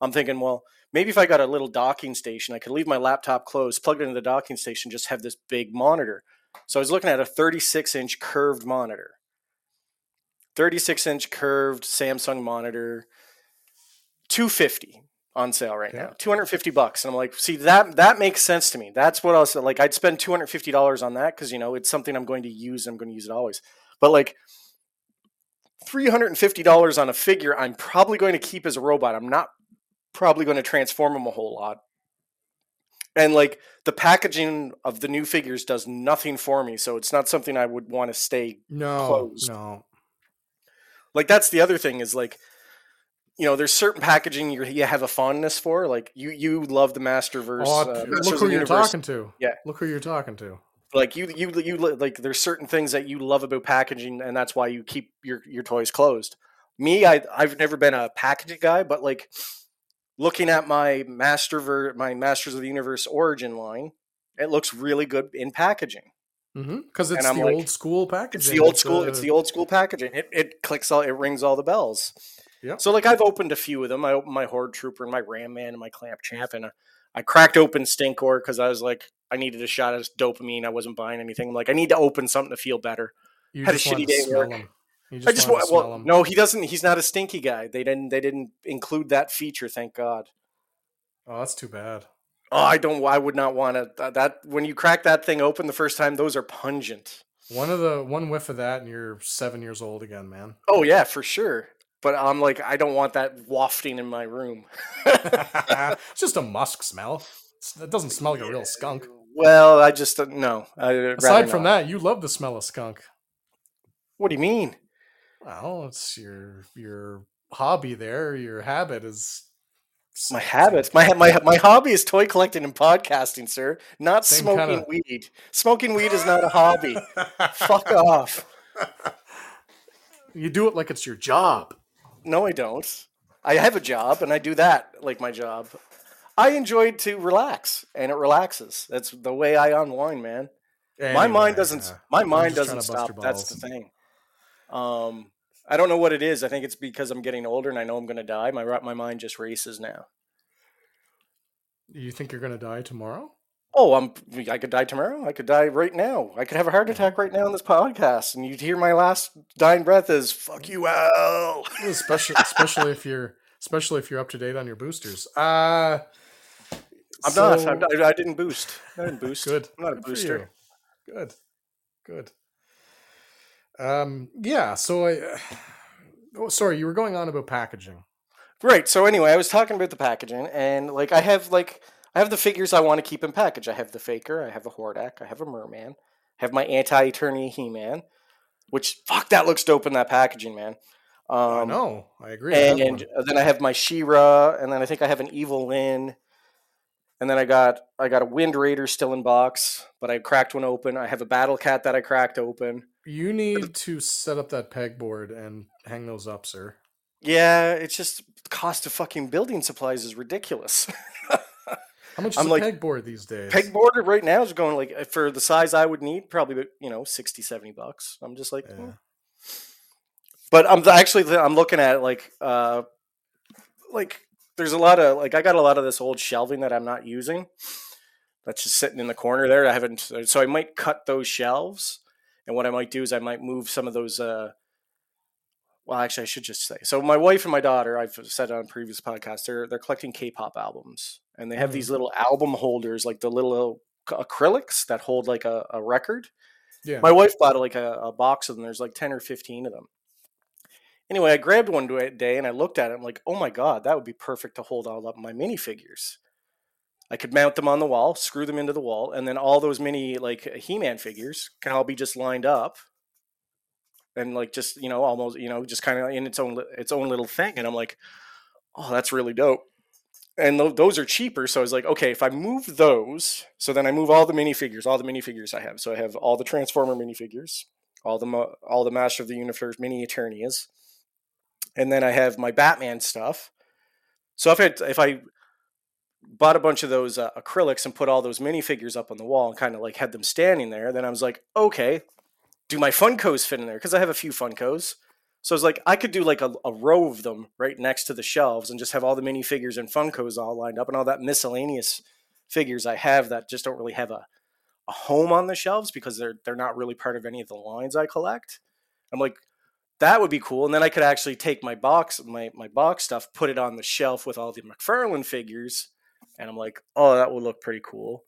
I'm thinking, well, maybe if I got a little docking station, I could leave my laptop closed, plug it into the docking station, just have this big monitor. So I was looking at a 36 inch curved monitor. 36 inch curved Samsung monitor, 250 on sale right now. 250 bucks. And I'm like, see that that makes sense to me. That's what I was like I'd spend $250 on that cuz you know, it's something I'm going to use. I'm going to use it always. But like $350 on a figure I'm probably going to keep as a robot. I'm not probably going to transform him a whole lot. And like the packaging of the new figures does nothing for me, so it's not something I would want to stay no, closed. No. Like that's the other thing is like you know, there's certain packaging you, you have a fondness for. Like you, you love the Masterverse. Oh, uh, look who you're talking to. Yeah, look who you're talking to. Like you, you, you like. There's certain things that you love about packaging, and that's why you keep your your toys closed. Me, I I've never been a packaging guy, but like looking at my Masterverse, my Masters of the Universe Origin line, it looks really good in packaging. Mm-hmm. Because it's And I'm the like, old school packaging. It's the old school. It's the old school packaging. It, it clicks all. It rings all the bells. Yep. So like I've opened a few of them. I opened my Horde Trooper and my Ram Man and my Clamp Champ, and I cracked open Stinkor because I was like, I needed a shot of dopamine. I wasn't buying anything. I'm like, I need to open something to feel better. you had a just shitty day work. You I just want. Well, no, he doesn't. He's not a stinky guy. They didn't. They didn't include that feature. Thank God. Oh, that's too bad. Oh, I don't. I would not want to. That, that when you crack that thing open the first time, those are pungent. One of the one whiff of that, and you're seven years old again, man. Oh yeah, for sure. But I'm like, I don't want that wafting in my room. *laughs* it's just a musk smell. It doesn't smell like a real skunk. Well, I just uh, no. Aside from that, you love the smell of skunk. what do you mean? Well, it's your your hobby there. Your habit is My habits, my my my hobby is toy collecting and podcasting, sir. Not Same smoking kinda- weed. Smoking weed is not a hobby. Fuck *laughs* off. You do it like it's your job. No, I don't. I have a job and I do that like my job. I enjoy to relax, and it relaxes. That's the way I unwind, man. my mind doesn't. uh, My mind doesn't stop. That's the thing. Um, I don't know what it is. I think it's because I'm getting older and I know I'm going to die. My my mind just races now. You think you're gonna die tomorrow? Oh, I'm. I could die tomorrow. I could die right now. I could have a heart attack right now on this podcast, and you'd hear my last dying breath is "fuck you, Al." *laughs* especially especially if you're especially if you're up to date on your boosters. Uh I'm not. I'm not. I didn't boost. I didn't *laughs* boost. Good. I'm not a Good booster. Good. Good. Um. Yeah. So I. *sighs* Oh, sorry. You were going on about packaging. Right. So anyway, I was talking about the packaging, and like I have like I have the figures I want to keep in package. I have the Faker. I have a Hordak. I have a Merman. I have my Anti Eternia He Man, which fuck that looks dope in that packaging, man. Um, I know. I agree. Have and then I have my She-Ra, and then I think I have an Evil Lyn, and then I got I got a Wind Raider still in box, but I cracked one open. I have a Battle Cat that I cracked open. You need to set up that pegboard and hang those up, sir. Yeah, it's just cost of fucking building supplies is ridiculous. How much *laughs* is I'm a like- pegboard these days? Pegboard right now is going like for the size I would need, probably you know 60, 70 bucks. I'm just like, Yeah. "Hmm." but I'm actually I'm looking at like uh like there's a lot of like I got a lot of this old shelving that I'm not using. That's just sitting in the corner there. I haven't so I might cut those shelves, and what I might do is I might move some of those. uh well, actually, I should just say. So, my wife and my daughter, I've said on previous podcasts, they're they're collecting K-pop albums, and they have Mhm. these little album holders, like the little acrylics that hold like a, a record. Yeah. My wife bought like a, a box of them. There's like ten or fifteen of them. Anyway, I grabbed one da- day and I looked at it. I'm like, oh my god, that would be perfect to hold all of my minifigures. I could mount them on the wall, screw them into the wall, and then all those mini like He-Man figures can all be just lined up, and like just you know almost you know just kind of in its own its own little thing. And I'm like, oh, that's really dope. And tho- those are cheaper, so I was like, okay, if I move those, so then I move all the minifigures, all the minifigures I have. So I have all the Transformer minifigures, all the mo- all the Master of the Universe mini Eternias, and then I have my Batman stuff. So if I if I bought a bunch of those uh, acrylics and put all those minifigures up on the wall and kind of like had them standing there, then I was like, okay, do my Funkos fit in there? Because I have a few Funkos. So I was like, I could do like a, a row of them right next to the shelves and just have all the minifigures and Funkos all lined up and all that miscellaneous figures I have that just don't really have a, a home on the shelves because they're they're not really part of any of the lines I collect. I'm like, that would be cool. And then I could actually take my box, my my box stuff, put it on the shelf with all the McFarlane figures, and I'm like, oh, that would look pretty cool.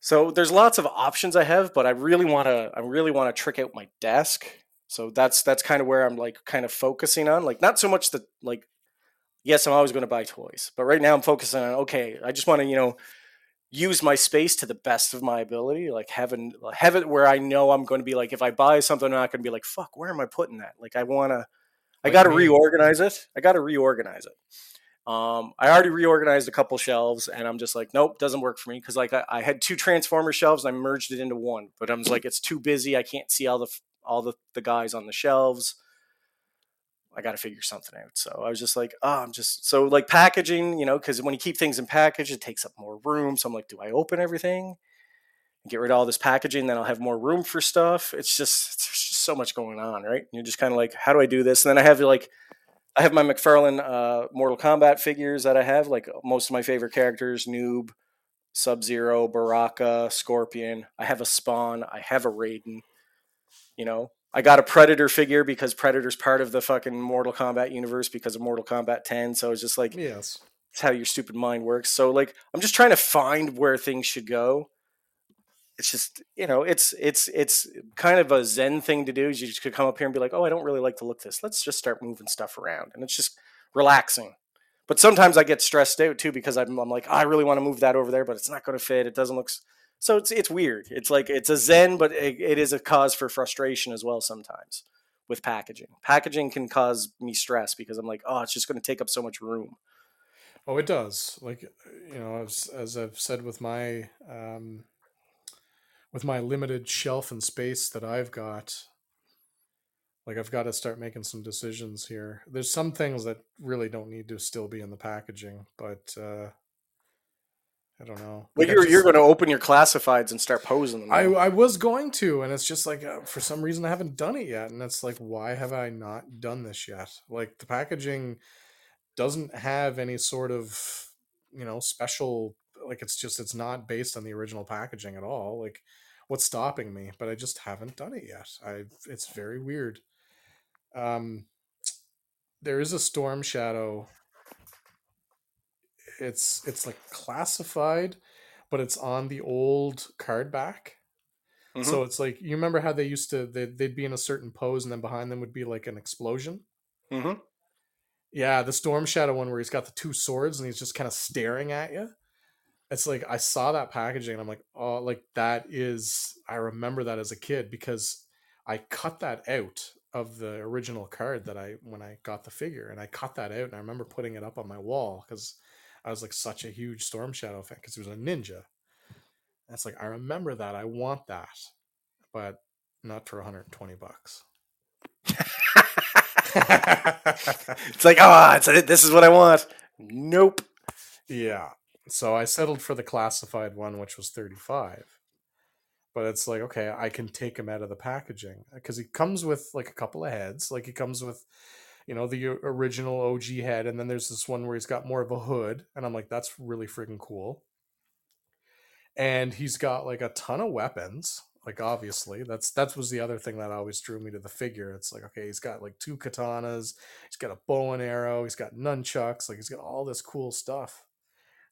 So there's lots of options I have, but I really want to I really want to trick out my desk. So that's that's kind of where I'm like kind of focusing on, like not so much the like yes, I'm always going to buy toys, but right now I'm focusing on okay, I just want to, you know, use my space to the best of my ability, like having have it where I know I'm going to be like if I buy something I'm not going to be like fuck, where am I putting that? Like I want to I got to reorganize it. I got to reorganize it. Um, I already reorganized a couple shelves, and I'm just like, nope, doesn't work for me because like I, I had two transformer shelves, and I merged it into one, but I'm just like, it's too busy. I can't see all the all the, the guys on the shelves. I got to figure something out. So I was just like, oh, I'm just so like packaging, you know, because when you keep things in package, it takes up more room. So I'm like, do I open everything get rid of all this packaging, then I'll have more room for stuff. It's just it's just so much going on, right? You're just kind of like, how do I do this? And then I have like I have my McFarlane uh, Mortal Kombat figures that I have, like most of my favorite characters, Noob, Sub Zero, Baraka, Scorpion. I have a Spawn. I have a Raiden. You know, I got a Predator figure because Predator's part of the fucking Mortal Kombat universe because of Mortal Kombat 10. So it's just like, yes, it's how your stupid mind works. So like, I'm just trying to find where things should go. It's just, you know, it's it's it's kind of a zen thing to do. Is you just could come up here and be like, oh, I don't really like to look this. Let's just start moving stuff around, and it's just relaxing. But sometimes I get stressed out too because I'm, I'm like, oh, I really want to move that over there, but it's not going to fit. It doesn't look. So it's it's weird. It's like it's a zen, but it, it is a cause for frustration as well sometimes with packaging. Packaging can cause me stress because I'm like, oh, it's just going to take up so much room. Oh, it does. Like you know, as as I've said with my um, with my limited shelf and space that I've got, like I've got to start making some decisions here. There's some things that really don't need to still be in the packaging, but uh, I don't know. Well, Like, you're just- you're going to open your classifieds and start posing them. I. I was going to, and it's just like uh, for some reason I haven't done it yet, and it's like why have I not done this yet? Like the packaging doesn't have any sort of you know special like it's just it's not based on the original packaging at all. Like what's stopping me? But I just haven't done it yet. I it's very weird. Um, there is a storm shadow. It's it's like classified, but it's on the old card back. Mhm. So it's like you remember how they used to they, they'd be in a certain pose and then behind them would be like an explosion. Mhm. Yeah, the Storm Shadow one where he's got the two swords and he's just kind of staring at you. It's like I saw that packaging and I'm like, oh, like that is I remember that as a kid because I cut that out of the original card that I when I got the figure and I cut that out and I remember putting it up on my wall because I was like such a huge Storm Shadow fan because he was a ninja. And it's like I remember that I want that, but not for 120 bucks. *laughs* it's like, ah, it's this is what I want. Nope. Yeah. So I settled for the classified one, which was 35. But it's like, okay, I can take him out of the packaging because he comes with like a couple of heads. Like he comes with, you know, the original OG head. And then there's this one where he's got more of a hood. And I'm like, that's really freaking cool. And he's got like a ton of weapons. Like obviously, that's that was the other thing that always drew me to the figure. It's like, okay, he's got like two katanas, he's got a bow and arrow, he's got nunchucks, like he's got all this cool stuff.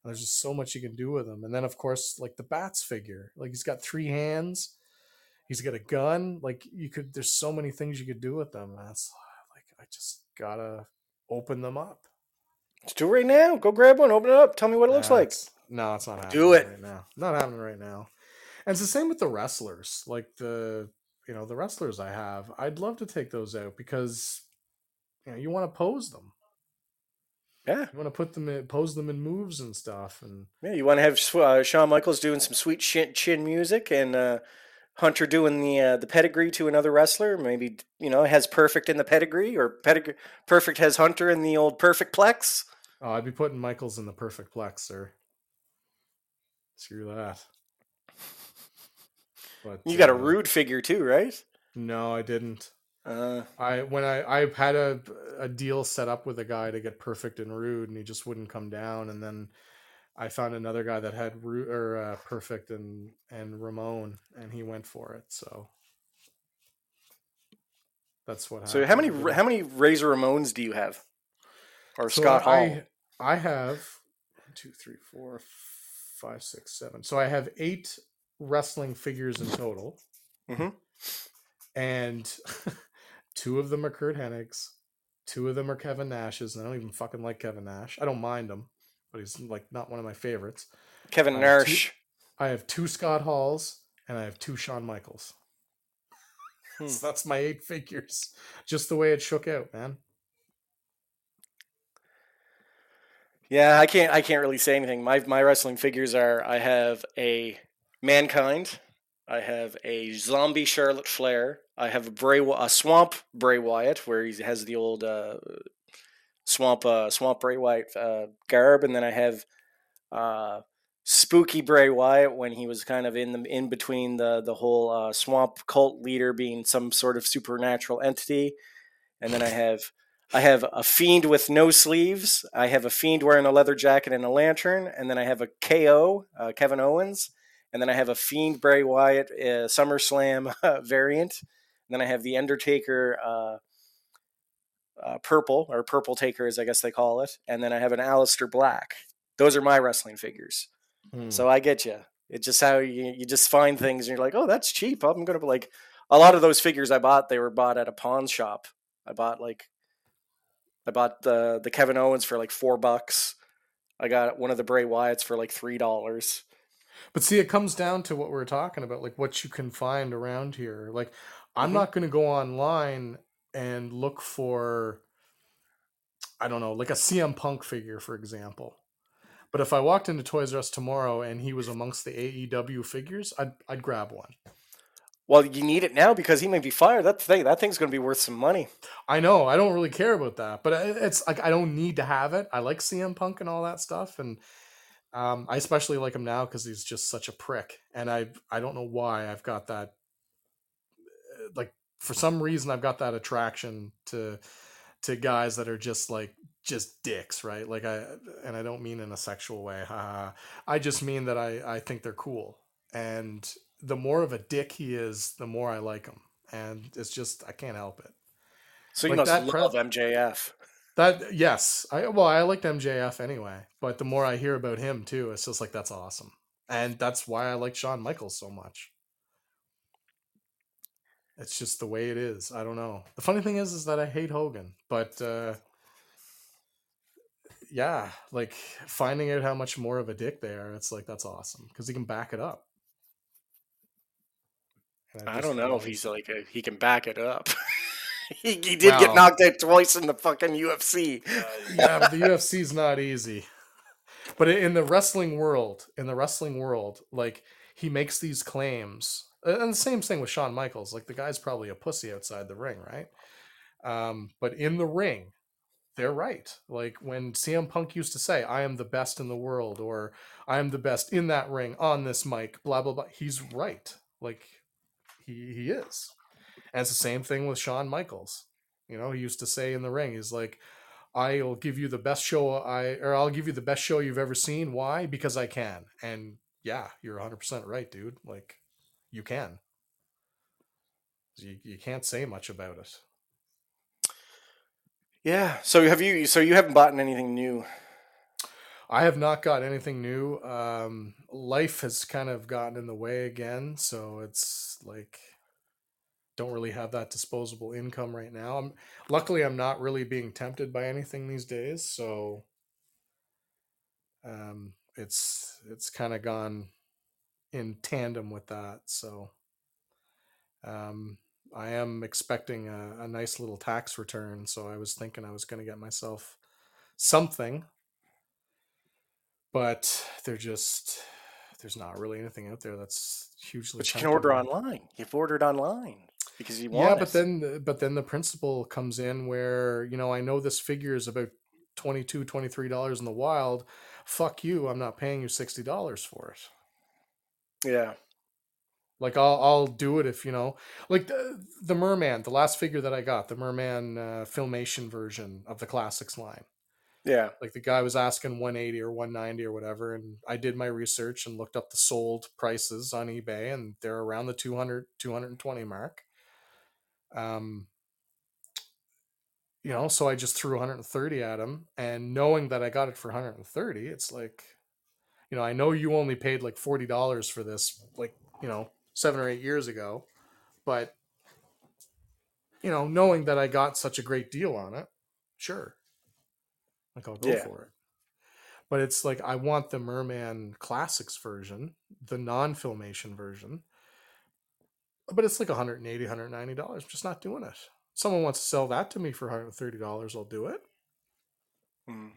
There's just so much you can do with him. And then of course, like the bats figure, like he's got three hands, he's got a gun. Like you could, there's so many things you could do with them. That's like I just gotta open them up. Let's do it right now. Go grab one, open it up. Tell me what it looks like. No, it's not happening. Do it. right now. Not happening right now. And it's the same with the wrestlers. Like the you know the wrestlers I have, I'd love to take those out because you know you want to pose them. Yeah, You want to put them in, pose them in moves and stuff. And yeah. You want to have uh, Shawn Michaels doing some sweet chin, chin music, and uh, Hunter doing the uh, the pedigree to another wrestler. Maybe you know has perfect in the pedigree, or pedigree perfect has Hunter in the old perfect plex. oh, I'd be putting Michaels in the perfect plex, sir. Screw that. But *laughs* You got a uh, rude figure too, right? No, I didn't. Uh, I when I I had a a deal set up with a guy to get perfect and rude, and he just wouldn't come down. And then I found another guy that had rude or uh, perfect and and Ramon, and he went for it. So that's what. so how many how many Razor Ramones do you have? Or So Scott Hall? I I have one, two, three, four, five, six, seven. So I have eight wrestling figures in total, Mhm. and *laughs* two of them are Curt Hennig's, two of them are Kevin Nash's, and I don't even fucking like Kevin Nash. I don't mind him, but he's like not one of my favorites. Kevin uh, Nash. I have two Scott Halls, and I have two Shawn Michaels. *laughs* Hmm. So that's my eight figures, just the way it shook out, man. Yeah, I can't. I can't really say anything. My my wrestling figures are. I have a mankind. I have a zombie Charlotte Flair. I have a Bray, a swamp Bray Wyatt, where he has the old uh, swamp uh, swamp Bray Wyatt uh, garb, and then I have uh, spooky Bray Wyatt when he was kind of in the in between the the whole uh, swamp cult leader being some sort of supernatural entity, and then I have I have a fiend with no sleeves. I have a fiend wearing a leather jacket and a lantern, and then I have a KO uh, Kevin Owens, and then I have a fiend Bray Wyatt SummerSlam *laughs* variant, then I have the Undertaker. Uh, uh, purple or purple taker as I guess they call it, and then I have an Aleister Black. Those are my wrestling figures. Mm. So I get you. It's just how you you just find things and you're like, oh, that's cheap. I'm gonna be like a lot of those figures I bought. They were bought at a pawn shop. I bought like I bought the the Kevin Owens for like four bucks. I got one of the Bray Wyatts for like three dollars. But see, it comes down to what we're talking about, like what you can find around here. Like, I'm mm-hmm. not going to go online and look for, I don't know, like a CM Punk figure, for example. But if I walked into Toys R Us tomorrow and he was amongst the AEW figures, I'd I'd grab one. Well, you need it now because he may be fired. That thing, that thing's going to be worth some money. I know. I don't really care about that, but it's like I don't need to have it. I like CM Punk and all that stuff, and um, I especially like him now because he's just such a prick. And I I don't know why I've got that. Like for some reason, I've got that attraction to to guys that are just like just dicks, right? Like I and I don't mean in a sexual way. I just mean that I I think they're cool. And the more of a dick he is, the more I like him. And it's just I can't help it. So you like must love pre- MJF. That yes, I well I liked MJF anyway, but the more I hear about him too, it's just like that's awesome, and that's why I like Shawn Michaels so much. It's just the way it is. I don't know. The funny thing is, is that I hate Hogan, but uh, yeah, like finding out how much more of a dick they are, it's like that's awesome because he can back it up. I, I don't know if he's like a, he can back it up. *laughs* he, he, did get knocked out twice in the fucking UFC. uh, yeah, but the *laughs* UFC's not easy. But in the wrestling world, in the wrestling world, like he makes these claims, and the same thing with Shawn Michaels. Like the guy's probably a pussy outside the ring, right? Um, but in the ring, they're right. Like when CM Punk used to say, I am the best in the world, or I am the best in that ring on this mic, blah, blah, blah. He's right. Like he, he is. And it's the same thing with Shawn Michaels. You know, he used to say in the ring, he's like, I'll give you the best show I, or I'll give you the best show you've ever seen. Why? Because I can. And yeah, you're 100% right, dude. Like, you can. You, you can't say much about it. Yeah. So have you? So you haven't bought anything new? I have not got anything new. Um, life has kind of gotten in the way again, so it's like don't really have that disposable income right now. I'm luckily I'm not really being tempted by anything these days, so um, it's it's kind of gone in tandem with that. So um, I am expecting a, a nice little tax return, so I was thinking I was going to get myself something, but they're just there's not really anything out there that's hugely. But you can order online. You've ordered online because you want. Yeah, but then but then the principle comes in where you know I know this figure is about 22 23 dollars in the wild. Fuck you! I'm not paying you sixty dollars for it. Yeah. Like I'll I'll do it if you know like the the merman the last figure that I got the merman uh, filmation version of the classics line. Yeah. Like the guy was asking 180 or 190 or whatever and I did my research and looked up the sold prices on eBay and they're around the 200 220 mark. Um you know, so I just threw 130 at him and knowing that I got it for 130, it's like you know, I know you only paid like $40 for this like, you know, seven or eight years ago. But you know, knowing that I got such a great deal on it, sure, like I'll go yeah. for it. But it's like I want the Merman Classics version, the non-filmation version. But it's like 180 190 dollars. I'm just not doing it. Someone wants to sell that to me for 130 dollars, I'll do it. Hmm.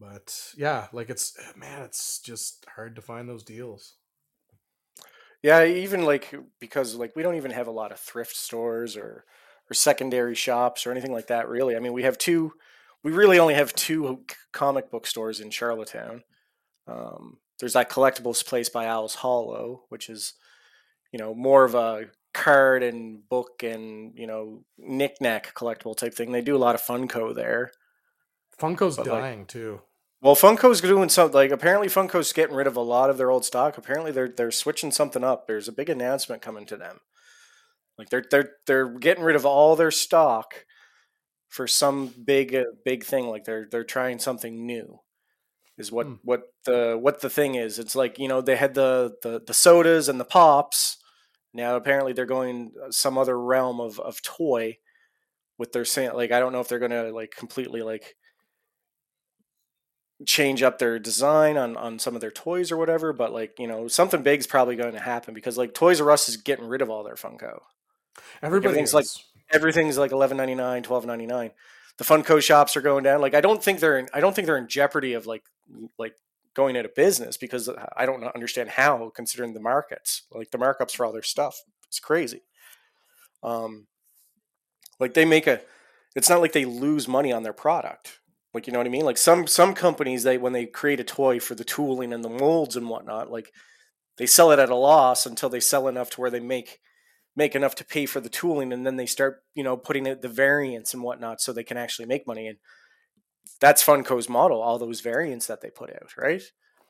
But yeah, like it's man, it's just hard to find those deals. Yeah, even like because like we don't even have a lot of thrift stores or or secondary shops or anything like that. Really, I mean, we have two. We really only have two comic book stores in Charlottetown, um, there's that collectibles place by Owl's Hollow, which is you know more of a card and book and you know knickknack collectible type thing. They do a lot of Funko there. Funko's but dying like, too. Well, Funko's doing something like apparently Funko's getting rid of a lot of their old stock. Apparently they're they're switching something up. There's a big announcement coming to them. Like they're they're they're getting rid of all their stock for some big uh, big thing. Like they're they're trying something new. Is what hmm. what the what the thing is. It's like you know they had the the the sodas and the pops. Now apparently they're going uh, some other realm of of toy with their saying like I don't know if they're gonna like completely like change up their design on on some of their toys or whatever but like you know something big is probably going to happen because like toys r us is getting rid of all their funko. Everything's like everything's like 11.99 12.99 the funko shops are going down. Like i don't think they're in i don't think they're in jeopardy of like like going out of business because uh, i don't understand how considering the markets. Like the markups for all their stuff. It's crazy. Um like they make a it's not like they lose money on their product like you know what I mean? Like some some companies they when they create a toy for the tooling and the molds and whatnot, like they sell it at a loss until they sell enough to where they make make enough to pay for the tooling and then they start, you know, putting it the variants and whatnot so they can actually make money. And that's Funko's model, all those variants that they put out, right?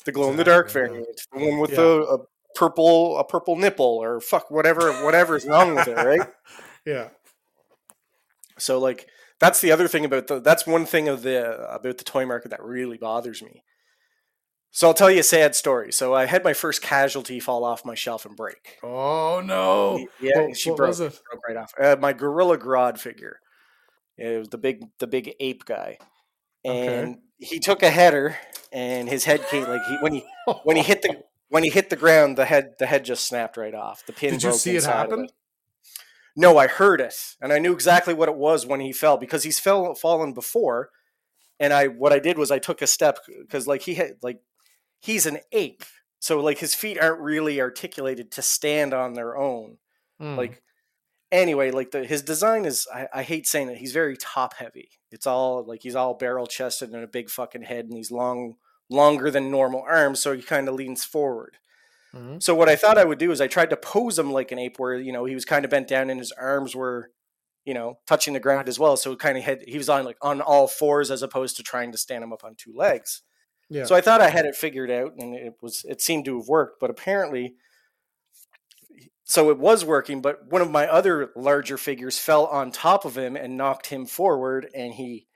The glow in the dark variant, the one with yeah. a, a purple a purple nipple or fuck whatever whatever's wrong with it, right? *laughs* yeah. So like that's the other thing about the that's one thing of the about the toy market that really bothers me. So I'll tell you a sad story. So I had my first casualty fall off my shelf and break. Oh no! Yeah, what, she what broke, broke, right off. Uh, my Gorilla Grodd figure. It was the big the big ape guy, and okay. he took a header, and his head came like he when he when he *laughs* hit the when he hit the ground, the head the head just snapped right off. The pin. Did you see it happen? It. No, I heard it, and I knew exactly what it was when he fell because he's fell fallen before. And I what I did was I took a step because like he had like he's an ape, so like his feet aren't really articulated to stand on their own. Mm. Like anyway, like the his design is I, I hate saying it. He's very top heavy. It's all like he's all barrel chested and a big fucking head and these long longer than normal arms, so he kind of leans forward. Mm-hmm. So what I thought I would do is I tried to pose him like an ape, where you know he was kind of bent down and his arms were, you know, touching the ground as well. So kind of had he was on like on all fours as opposed to trying to stand him up on two legs. Yeah. So I thought I had it figured out, and it was it seemed to have worked, but apparently, so it was working. But one of my other larger figures fell on top of him and knocked him forward, and he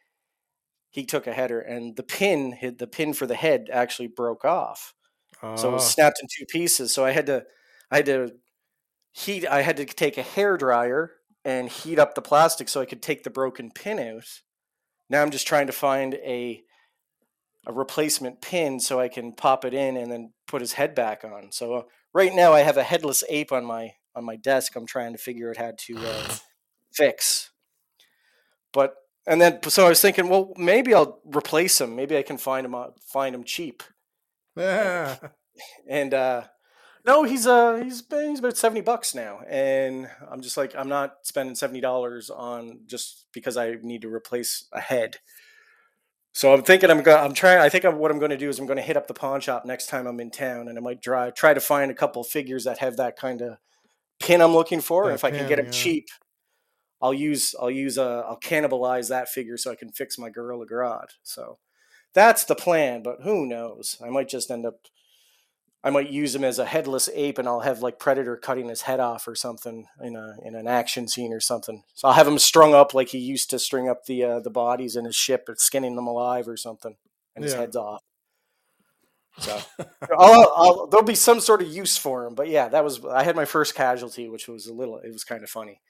he took a header, and the pin hit the pin for the head actually broke off. So it was ah. snapped in two pieces. So I had to, I had to heat. I had to take a hair dryer and heat up the plastic so I could take the broken pin out. Now I'm just trying to find a a replacement pin so I can pop it in and then put his head back on. So uh, right now I have a headless ape on my on my desk. I'm trying to figure out how to uh, *sighs* fix. But and then so I was thinking, well, maybe I'll replace him. Maybe I can find him find him cheap. Yeah. *laughs* and uh no, he's uh he's been he's about seventy bucks now, and I'm just like I'm not spending seventy dollars on just because I need to replace a head. So I'm thinking I'm gonna I'm trying. I think I'm, what I'm going to do is I'm going to hit up the pawn shop next time I'm in town, and I might try try to find a couple figures that have that kind of pin I'm looking for. if pin, I can get them yeah. cheap, I'll use I'll use a uh, I'll cannibalize that figure so I can fix my Gorilla Grodd. So that's the plan, but who knows? I might just end up I might use him as a headless ape and I'll have like Predator cutting his head off or something in a in an action scene or something. So I'll have him strung up like he used to string up the uh, the bodies in his ship, skinning them alive or something, and his yeah. head's off. So I'll, I'll, there'll be some sort of use for him. But yeah, that was I had my first casualty, which was a little it was kind of funny.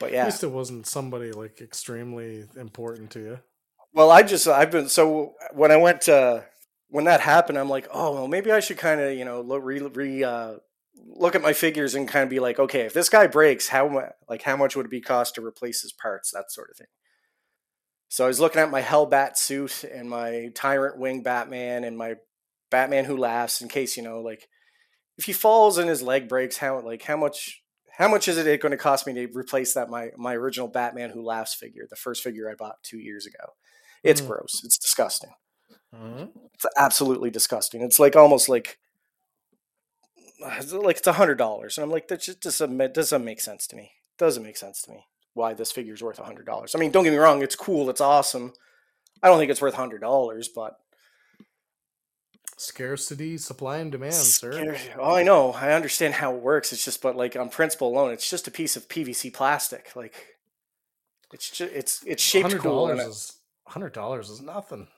But yeah, at least it wasn't somebody like extremely important to you. Well, I just I've been so when I went to when that happened, I'm like, oh well, maybe I should kind of you know look re, re uh, look at my figures and kind of be like, okay, if this guy breaks, how like how much would it be cost to replace his parts, that sort of thing. So I was looking at my Hellbat suit and my Tyrant Wing Batman and my Batman Who Laughs in case you know like if he falls and his leg breaks, how like how much how much is it going to cost me to replace that my my original Batman Who Laughs figure, the first figure I bought two years ago? It's mm. gross. It's disgusting. It's absolutely disgusting. It's like almost like *sighs* like it's a hundred dollars, and I'm like that just doesn't doesn't make sense to me. Doesn't make sense to me why this figure's worth a hundred dollars. I mean, don't get me wrong, it's cool, it's awesome. I don't think it's worth hundred dollars, but scarcity, supply and demand, sir. Oh, I know. I understand how it works. It's just, but like on principle alone, it's just a piece of PVC plastic. Like it's just it's it's shaped cool. is hundred dollars is nothing.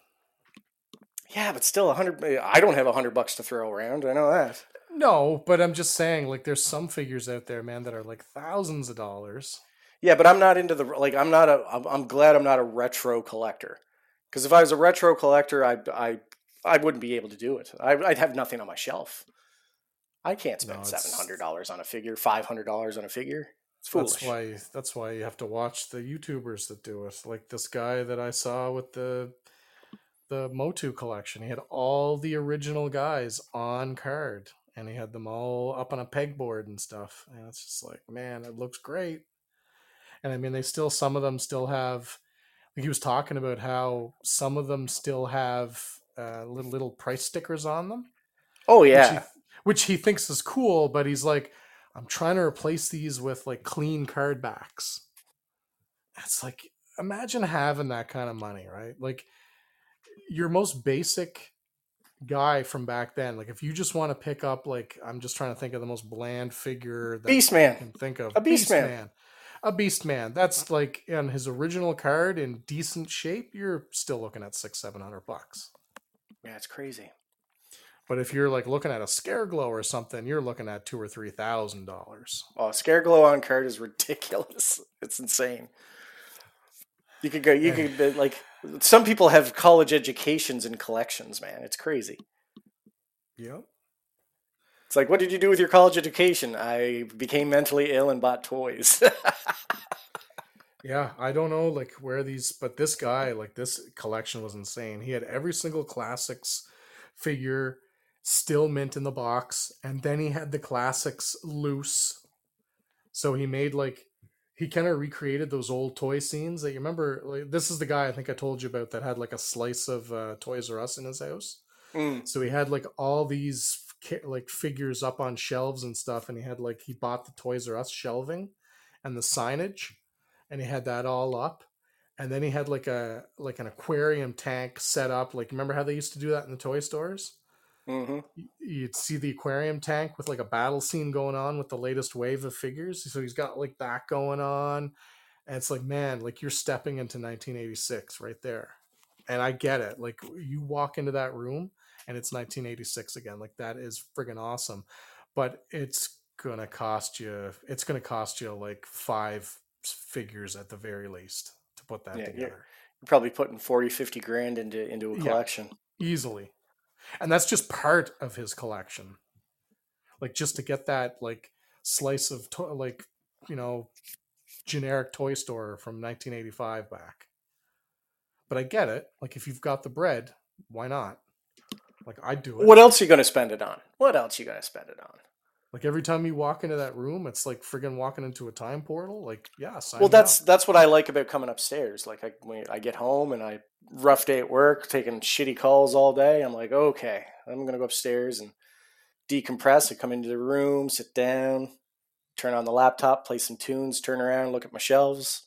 yeah, but still a hundred. Eh, I don't have a hundred bucks to throw around. I know that. No, but I'm just saying, like, there's some figures out there, man, that are like thousands of dollars. Yeah, but I'm not into the like. I'm not a. I'm, I'm glad I'm not a retro collector. Because if I was a retro collector, I I I wouldn't be able to do it. I, I'd have nothing on my shelf. I can't spend No, seven hundred dollars on a figure, five hundred dollars on a figure. It's foolish. That's why. That's why you have to watch the YouTubers that do it. Like this guy that I saw with the the Motu collection. He had all the original guys on card, and he had them all up on a pegboard and stuff. And it's just like, man, it looks great. And I mean, they still some of them still have. Like he was talking about how some of them still have uh, little little price stickers on them oh which yeah, he, which he thinks is cool, but he's like, I'm trying to replace these with like clean card backs. That's like, imagine having that kind of money, right? Like your most basic guy from back then. Like if you just want to pick up, like I'm just trying to think of the most bland figure that Beast I Man. can think of. A Beast Man. A beast man. That's like on his original card in decent shape. You're still looking at six, seven hundred bucks. Yeah, it's crazy. But if you're like looking at a scare glow or something, you're looking at two or three thousand dollars. Oh, Scare Glow on card is ridiculous. *laughs* It's insane. You could go. You could like. Some people have college educations and collections. Man, it's crazy. Yep. It's like, what did you do with your college education? I became mentally ill and bought toys. *laughs* Yeah, I don't know like where these, but this guy, like this collection was insane. He had every single classics figure still mint in the box, and then he had the classics loose. So he made like he kind of recreated those old toy scenes that you remember. Like this is the guy I think I told you about that had like a slice of uh, Toys R Us in his house. Mm, So he had like all these like figures up on shelves and stuff, and he had like he bought the Toys R Us shelving and the signage, and he had that all up. And then he had like a like an aquarium tank set up. Like remember how they used to do that in the toy stores? Hmm You'd see the aquarium tank with like a battle scene going on with the latest wave of figures. So he's got like that going on. And it's like, man, like you're stepping into 1986 right there. And I get it. Like you walk into that room and it's 1986 again. Like that is friggin' awesome. But it's gonna cost you it's gonna cost you like five figures at the very least to put that Yeah, yeah. together. You're probably putting 40, 50 grand into into a Yeah. collection. easily and that's just part of his collection. Like just to get that like slice of to- like you know generic toy store from 1985 back. But i get it. Like if you've got the bread why not? Like i do it. What else are you going to spend it on? What else are you going to spend it on? Like every time you walk into that room it's like friggin' walking into a time portal like yeah sign well, that's that's what I like about coming upstairs. Like I when I get home and I rough day at work, taking shitty calls all day. I'm like, okay, I'm gonna go upstairs and decompress. I come into the room, sit down, turn on the laptop, play some tunes, turn around, look at my shelves.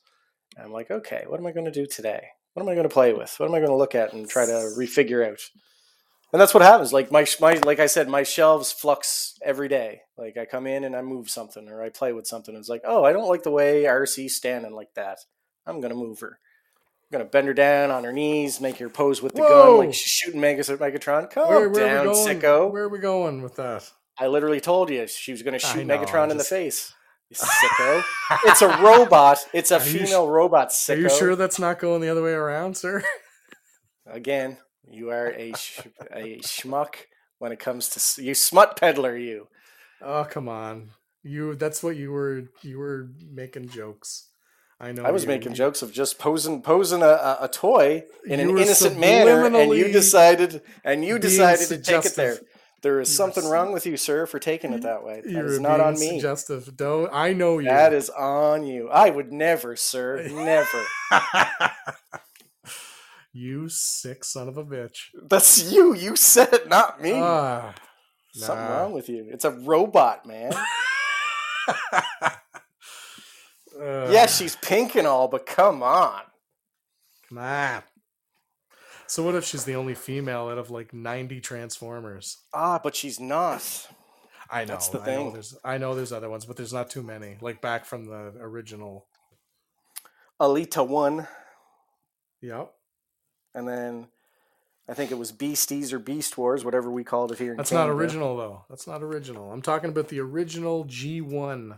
I'm like, okay, what am I gonna do today? What am I gonna play with? What am I gonna look at and try to refigure out? And that's what happens. Like my my like I said, my shelves flux every day. Like I come in and I move something or I play with something. It's like, oh, I don't like the way Arcee's standing like that. I'm gonna move her. I'm gonna bend her down on her knees, make her pose with the gun like she's shooting Megas at Megatron. Calm where, where down, are we going sicko. where are we going with that I literally told you she was gonna shoot know, Megatron I'm in the face. You *laughs* sicko. it's a robot. It's a Are female robot. are you sure that's not going the other way around sir *laughs* Again, you are a *laughs* sh- a schmuck when it comes to s- you smut peddler. You. Oh come on, you. That's what you were. You were making jokes. I know. I was you- making jokes of just posing posing a, a, toy in You an innocent manner, and you decided and you decided to take it there. There is something wrong with you, sir, for taking it that way. That You're is not on me. Suggestive. Don't. I know you. That is on you. I would never, sir, never. *laughs* You sick son of a bitch. That's you. You said it, not me. Ah, Something nah. wrong with you. It's a robot, man. Uh, *laughs* yeah, she's pink and all, but come on. Come on. So what if she's the only female out of like 90 Transformers? Ah, but she's not. I know. That's the I know thing. there's I know there's other ones, but there's not too many. Like back from the original. Elita One, Yep. And then I think it was Beasties or Beast Wars, whatever we called it here. In That's not original though. That's not original. I'm talking about the original G1.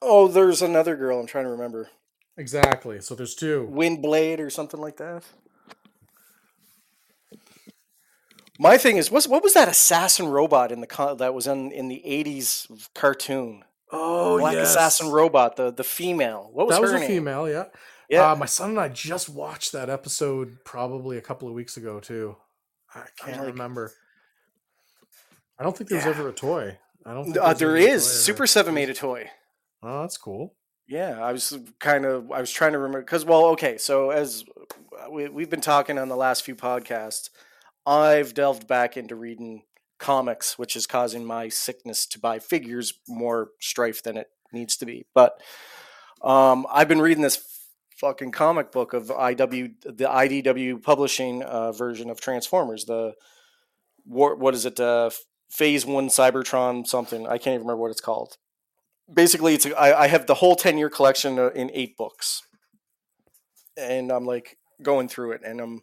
Oh, there's another girl. I'm trying to remember. Exactly. So there's two. Windblade or something like that. My thing is, what's, what was that assassin robot in the co- that was in in the '80s cartoon? Oh, Black assassin robot, the the female. What was that was a name? female, yeah. Yeah, Uh, my son and I just watched that episode probably a couple of weeks ago too. I can't like- remember. I don't think there was Yeah. ever a toy. I don't. Think uh, there is. Super. Seven made a toy. Oh, that's cool. Yeah, I was kind of I was trying to remember because well, okay, so as we we've been talking on the last few podcasts, I've delved back into reading comics, which is causing my sickness to buy figures more strife than it needs to be. But um, I've been reading this fucking comic book of IW, the IDW publishing uh, version of Transformers. The war, what is it? Uh, Phase One Cybertron something. I can't even remember what it's called basically it's I, I have the whole 10 year collection uh, in eight books and i'm like going through it and i'm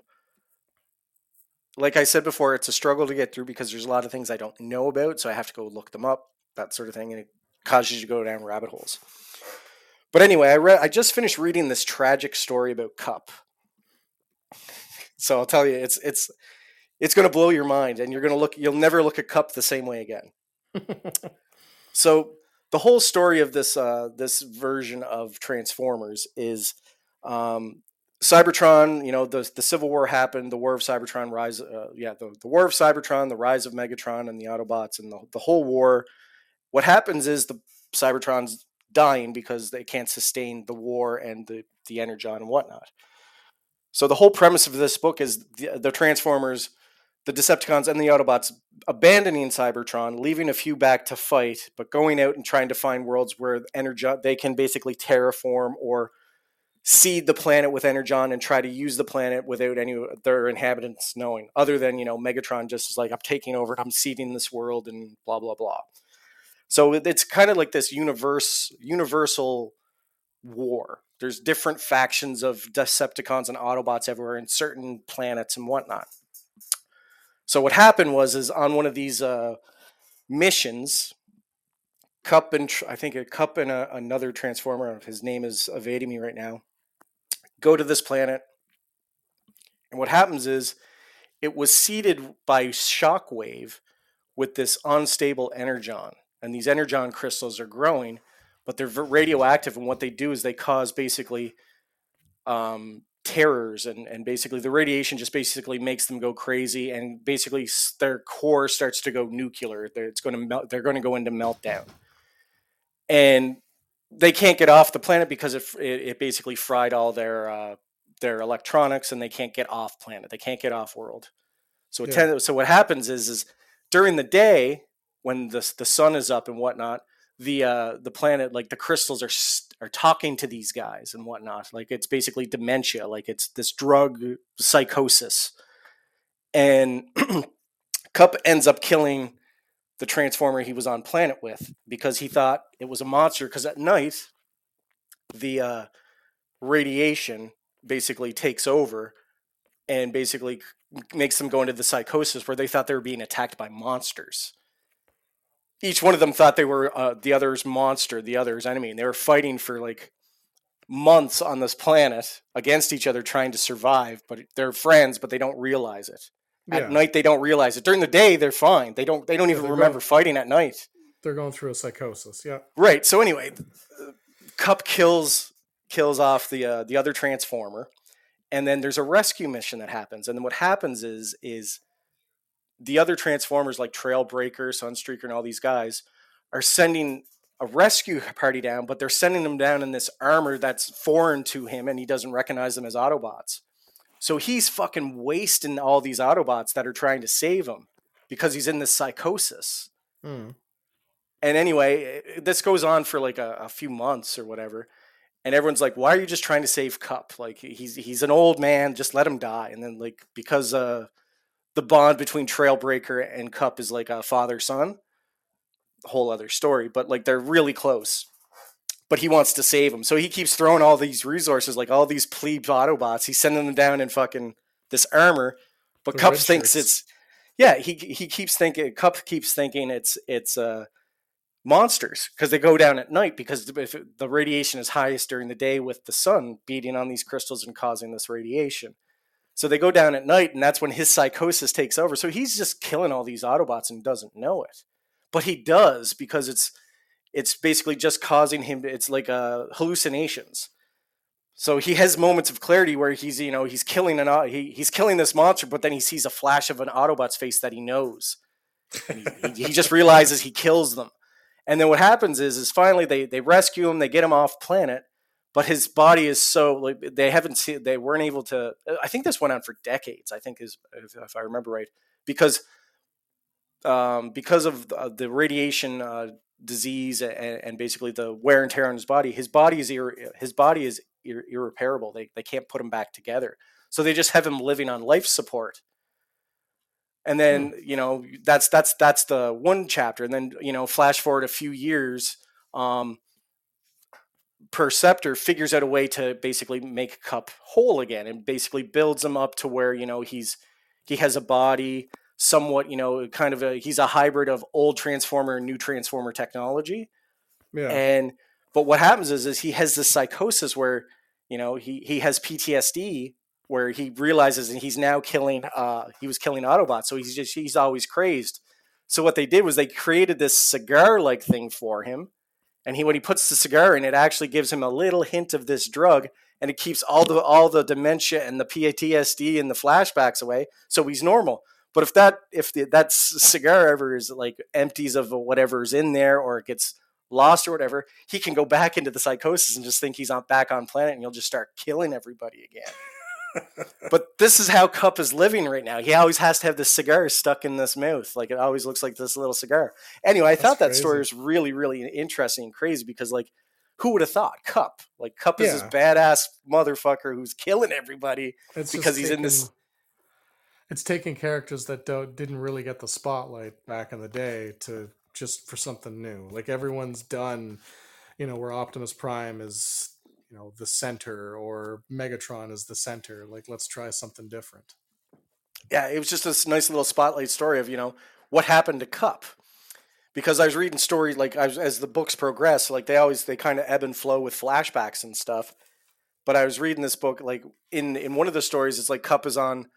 like i said before it's a struggle to get through because there's a lot of things i don't know about so i have to go look them up that sort of thing and it causes you to go down rabbit holes but anyway i read i just finished reading this tragic story about Kup so i'll tell you it's it's it's going to blow your mind and you're going to look you'll never look at Kup the same way again *laughs* so the whole story of this uh, this version of Transformers is um, Cybertron. You know, the the Civil War happened, the War of Cybertron, rise. Uh, yeah, the, the War of Cybertron, the rise of Megatron and the Autobots, and the the whole war. What happens is the Cybertron's dying because they can't sustain the war and the the energon and whatnot. So the whole premise of this book is the, the Transformers, the Decepticons, and the Autobots abandoning Cybertron, leaving a few back to fight, but going out and trying to find worlds where energon they can basically terraform or seed the planet with energon and try to use the planet without any of their inhabitants knowing. Other than you know, Megatron just is like, I'm taking over, I'm seeding this world, and blah blah blah. So it's kind of like this universe, universal war. There's different factions of Decepticons and Autobots everywhere in certain planets and whatnot. So what happened was, is on one of these uh, missions, Kup and I think a Kup and a, another Transformer, his name is evading me right now, go to this planet, and what happens is, it was seeded by Shockwave with this unstable energon, and these energon crystals are growing, but they're radioactive, and what they do is they cause basically um, terrors and, and basically the radiation just basically makes them go crazy and basically their core starts to go nuclear. They're, it's going to melt they're going to go into meltdown. And they can't get off the planet because it, it, it basically fried all their uh, their electronics and they can't get off planet. They can't get off world. So Yeah. tend- so what happens is is during the day when the, the sun is up and whatnot the uh, the planet like the crystals are are talking to these guys and whatnot. Like it's basically dementia. Like it's this drug psychosis, and *clears throat* Kup ends up killing the transformer he was on planet with because he thought it was a monster. Because at night, the uh, radiation basically takes over and basically makes them go into the psychosis where they thought they were being attacked by monsters each one of them thought they were uh, the other's monster, the other's enemy, and they were fighting for like months on this planet against each other, trying to survive. But they're friends, but they don't realize it. At Yeah. night, they don't realize it. During the day, they're fine. They don't. They don't Yeah, even remember going- fighting at night. They're going through a psychosis. Yeah. Right. So anyway, Kup kills kills off the uh, the other transformer, and then there's a rescue mission that happens. And then what happens is is the other transformers like Trailbreaker, Sunstreaker, and all these guys are sending a rescue *laughs* party down, but they're sending them down in this armor that's foreign to him, and he doesn't recognize them as Autobots. So he's fucking wasting all these Autobots that are trying to save him because he's in this psychosis. Hmm. And anyway, eh, this goes on for like a, a few months or whatever. And everyone's like, "Why are you just trying to save Kup? Like he's he's an old man. Just let him die." And then like because uh, the bond between Trailbreaker and Kup is like a father son, whole other story. But like they're really close. But he wants to save him, so he keeps throwing all these resources, like all these plebe Autobots. He's sending them down in fucking this armor. But The red thinks shirts. it's yeah. He he keeps thinking Kup keeps thinking it's it's uh monsters because they go down at night because if the radiation is highest during the day with the sun beating on these crystals and causing this radiation. So they go down at night, and that's when his psychosis takes over. So he's just killing all these Autobots and doesn't know it, but he does because it's it's basically just causing him. It's like uh, hallucinations. So he has moments of clarity where he's you know he's killing an he, he's killing this monster, but then he sees a flash of an Autobot's face that he knows, he, he just realizes he kills them. And then what happens is, is finally they they rescue him, they get him off planet, but his body is so like they haven't seen, they weren't able to. I think this went on for decades. I think is if, if I remember right, because um, because of the, the radiation uh, disease and, and basically the wear and tear on his body, his body is irre- his body is ir- irreparable. They they can't put him back together, so they just have him living on life support and then you know that's that's that's the one chapter and then you know flash forward a few years um perceptor figures out a way to basically make Kup whole again and basically builds him up to where you know he's he has a body somewhat you know kind of a he's a hybrid of old transformer and new transformer technology Yeah. and but what happens is is he has this psychosis where you know he he has PTSD where he realizes and he's now killing uh he was killing Autobots so he's just he's always crazed. So what they did was they created this cigar like thing for him and he when he puts the cigar in it actually gives him a little hint of this drug and it keeps all the all the dementia and the PTSD and the flashbacks away so he's normal. But if that if the, that cigar ever is like empties of whatever's in there or it gets lost or whatever, he can go back into the psychosis and just think he's on back on planet and he'll just start killing everybody again. But this is how Kup is living right now. He always has to have this cigar stuck in this mouth. Like it always looks like this little cigar. Anyway, I That's thought that story was really, really interesting and crazy because like who would have thought Kup? Like Kup is this badass motherfucker who's killing everybody. It's because he's in this- It's taking characters that don't, didn't really get the spotlight back in the day to just for something new. Like everyone's done, you know, where Optimus Prime is, you know, the center or Megatron is the center. Like let's try something different. yeah, it was just this nice little spotlight story of you know what happened to Kup. Because I was reading stories like was, as the books progress, like they always they kind of ebb and flow with flashbacks and stuff. But I was reading this book like in in one of the stories, it's like Kup is on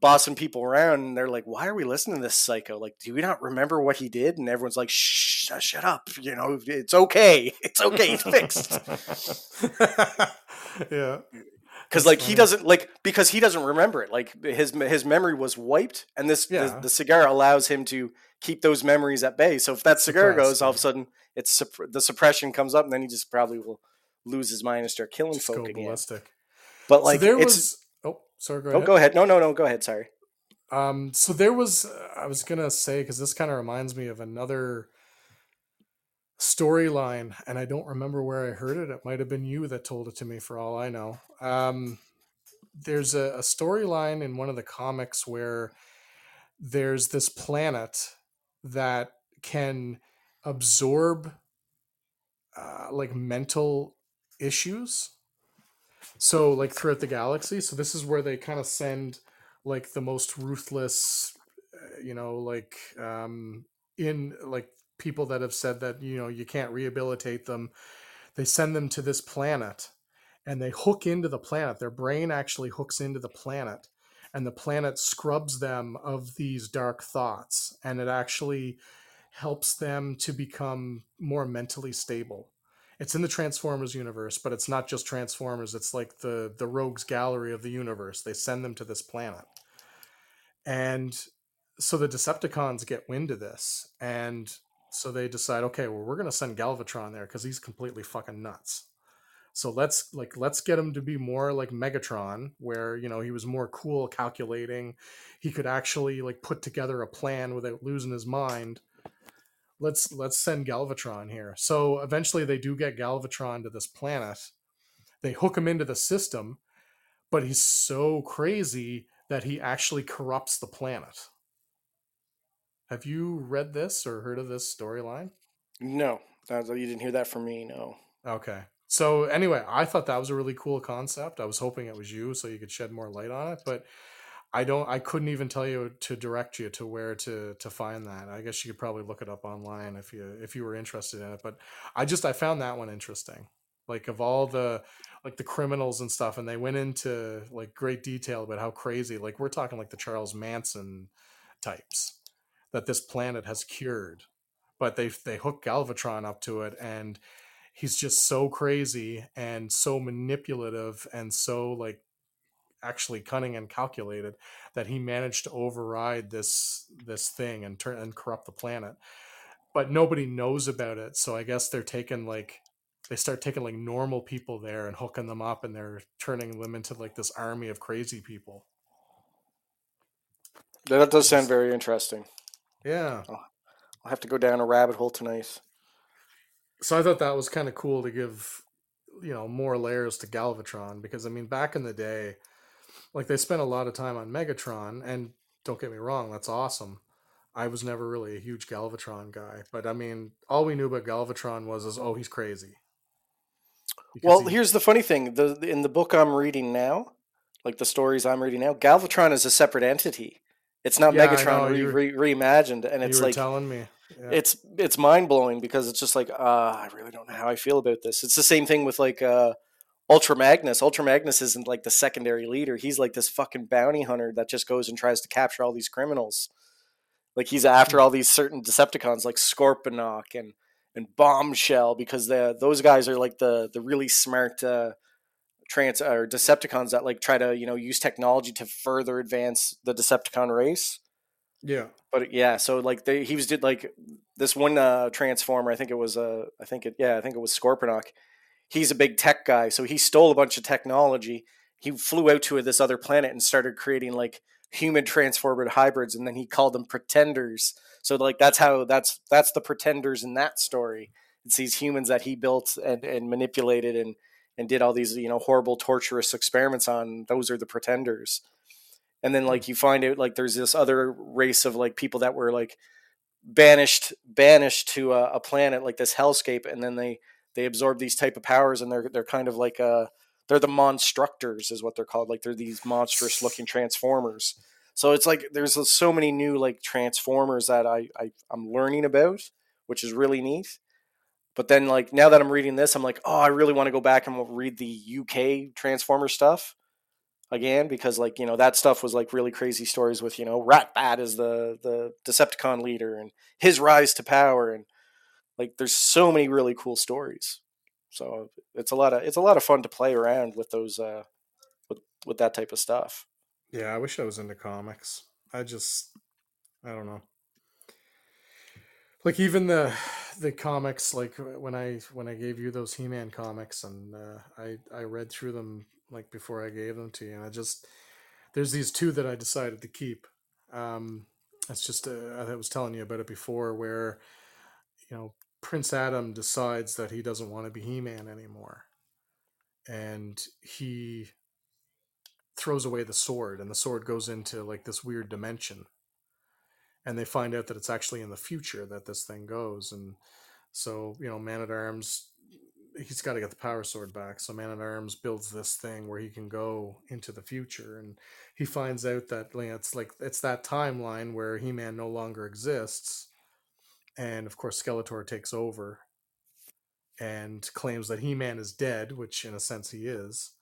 bossing people around, and they're like, "Why are we listening to this psycho? Like, do we not remember what he did?" And everyone's like, "Shh, uh, shut up! You know, it's okay, *laughs* it's okay, it's fixed." *laughs* yeah. because like he doesn't like because he doesn't remember it like his his memory was wiped and this Yeah. the, the cigar allows him to keep those memories at bay so if that cigar Suppressed, goes all of a sudden it's the suppression comes up and then he just probably will lose his mind and start killing Just folk again ballistic. but like so there it's was. Oh, sorry. Go oh ahead. go ahead no no no go ahead sorry Um, so there was, I was gonna say, because this kind of reminds me of another storyline, and I don't remember where I heard it. It might have been you that told it to me, for all I know. Um, there's a, a storyline in one of the comics where there's this planet that can absorb uh, like mental issues. So, like throughout the galaxy. So, this is where they kind of send like the most ruthless uh, you know like um in like people that have said that you know you can't rehabilitate them they send them to this planet and they hook into the planet their brain actually hooks into the planet and the planet scrubs them of these dark thoughts and it actually helps them to become more mentally stable it's in the transformers universe but it's not just transformers it's like the the rogues gallery of the universe they send them to this planet and so the decepticons get wind of this and so they decide okay well we're going to send galvatron there because he's completely fucking nuts So let's like let's get him to be more like Megatron, where you know he was more cool calculating. He could actually like put together a plan without losing his mind. Let's let's send Galvatron here. So eventually they do get Galvatron to this planet. They hook him into the system, but he's so crazy that he actually corrupts the planet. Have you read this or heard of this storyline? No, you didn't hear that from me. No. Okay. So anyway, I thought that was a really cool concept. I was hoping it was you, so you could shed more light on it. But I don't. I couldn't even tell you to direct you to where to to find that. I guess you could probably look it up online if you if you were interested in it. But I just I found that one interesting. Like of all the like the criminals and stuff, and they went into like great detail about how crazy. Like we're talking like the Charles Manson types that this planet has cured, but they they hook Galvatron up to it and he's just so crazy and so manipulative and so like actually cunning and calculated that he managed to override this this thing and turn and corrupt the planet. But nobody knows about it so i guess they're taking like they start taking like normal people there and hooking them up and they're turning them into like this army of crazy people. That does sound very interesting. Yeah. I'll have to go down a rabbit hole tonight. So I thought that was kind of cool to give you know more layers to Galvatron because I mean back in the day, like they spent a lot of time on Megatron, and don't get me wrong, that's awesome. I was never really a huge Galvatron guy, but I mean, all we knew about Galvatron was is oh he's crazy. Because well, he... here's the funny thing: the in the book I'm reading now, like the stories I'm reading now, Galvatron is a separate entity. It's not yeah, Megatron re- re- reimagined, and it's like telling me yeah. it's it's mind blowing because it's just like uh, I really don't know how I feel about this. It's the same thing with like uh, Ultra Magnus. Ultra Magnus isn't like the secondary leader. He's like this fucking bounty hunter that just goes and tries to capture all these criminals. Like he's after all these certain Decepticons like Scorponok and and Bombshell because the those guys are like the the really smart uh, trans or Decepticons that like try to you know use technology to further advance the Decepticon race. Yeah. But yeah, so like they he was did like this one uh transformer, I think it was uh I think it yeah, I think it was Scorponok. He's a big tech guy, so he stole a bunch of technology. He flew out to this other planet and started creating like human transformed hybrids and then he called them pretenders. So like that's how that's that's the pretenders in that story. It's these humans that he built and, and manipulated and and did all these, you know, horrible torturous experiments on. Those are the pretenders and then like hmm. you find out like there's this other race of like people that were like banished banished to a, a planet like this hellscape and then they they absorb these type of powers and they're they're kind of like uh they're the monstructors is what they're called. Like they're these monstrous looking transformers. So it's like there's so many new like transformers that I, I i'm learning about which is really neat. But then like now that i'm reading this i'm like oh i really want to go back and read the uk transformer stuff again because like you know that stuff was like really crazy stories with you know Ratbat as the the Decepticon leader and his rise to power and like there's so many really cool stories. So it's a lot of it's a lot of fun to play around with those uh with with that type of stuff. Yeah, I wish I was into comics. I just I don't know. Like even the the comics like when I when I gave you those He-Man comics and uh, I I read through them like before I gave them to you. And I just there's these two that I decided to keep. Um, it's just uh, I was telling you about it before, where you know Prince Adam decides that he doesn't want to be He-Man anymore, and he throws away the sword, and the sword goes into like this weird dimension. And they find out that it's actually in the future that this thing goes, and so you know, Man at Arms he's got to get the power sword back. So Man at Arms builds this thing where he can go into the future, and he finds out that it's like it's that timeline where He Man no longer exists, and of course Skeletor takes over and claims that He Man is dead, which in a sense he is.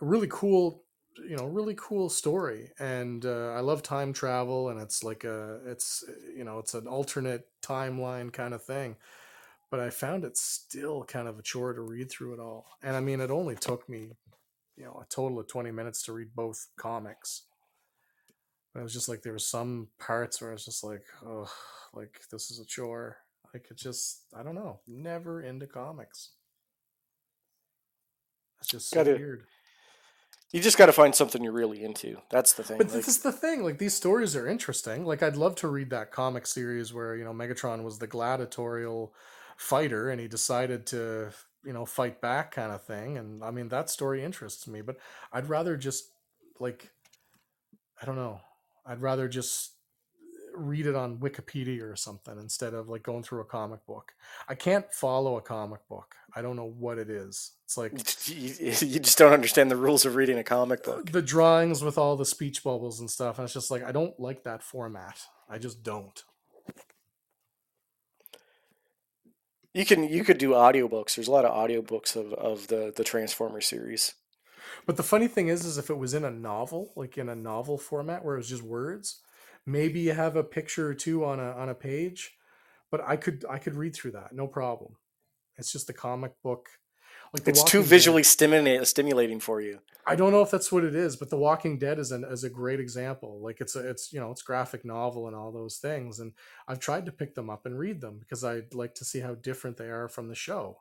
A really cool, you know, really cool story, and uh, I love time travel, and it's like a, it's you know, it's an alternate timeline kind of thing but I found it still kind of a chore to read through it all. And I mean, it only took me, you know, a total of 20 minutes to read both comics. But it was just like there were some parts where I was just like, oh, like this is a chore. I could just, I don't know, never into comics. It's just so Gotta- weird. You just got to find something you're really into. That's the thing. But like- this is the thing. Like these stories are interesting. Like I'd love to read that comic series where you know Megatron was the gladiatorial fighter and he decided to you know fight back kind of thing. And I mean that story interests me. But I'd rather just like I don't know. I'd rather just read it on Wikipedia or something instead of like going through a comic book. I can't follow a comic book. I don't know what it is. It's like *laughs* you, just don't understand the rules of reading a comic uh, book. the drawings with all the speech bubbles and stuff and it's just like i don't like that format i just don't You can you could do audiobooks. There's a lot of audiobooks of, of the the Transformer series. But the funny thing is is if it was in a novel like in a novel format where it was just words maybe you have a picture or two on a on a page but i could i could read through that no problem it's just the comic book like The It's too Walking Dead- visually stimulating stimulating for you. I don't know if that's what it is, but The Walking Dead is an is a great example. Like it's a it's you know it's graphic novel and all those things, and I've tried to pick them up and read them because I'd like to see how different they are from the show.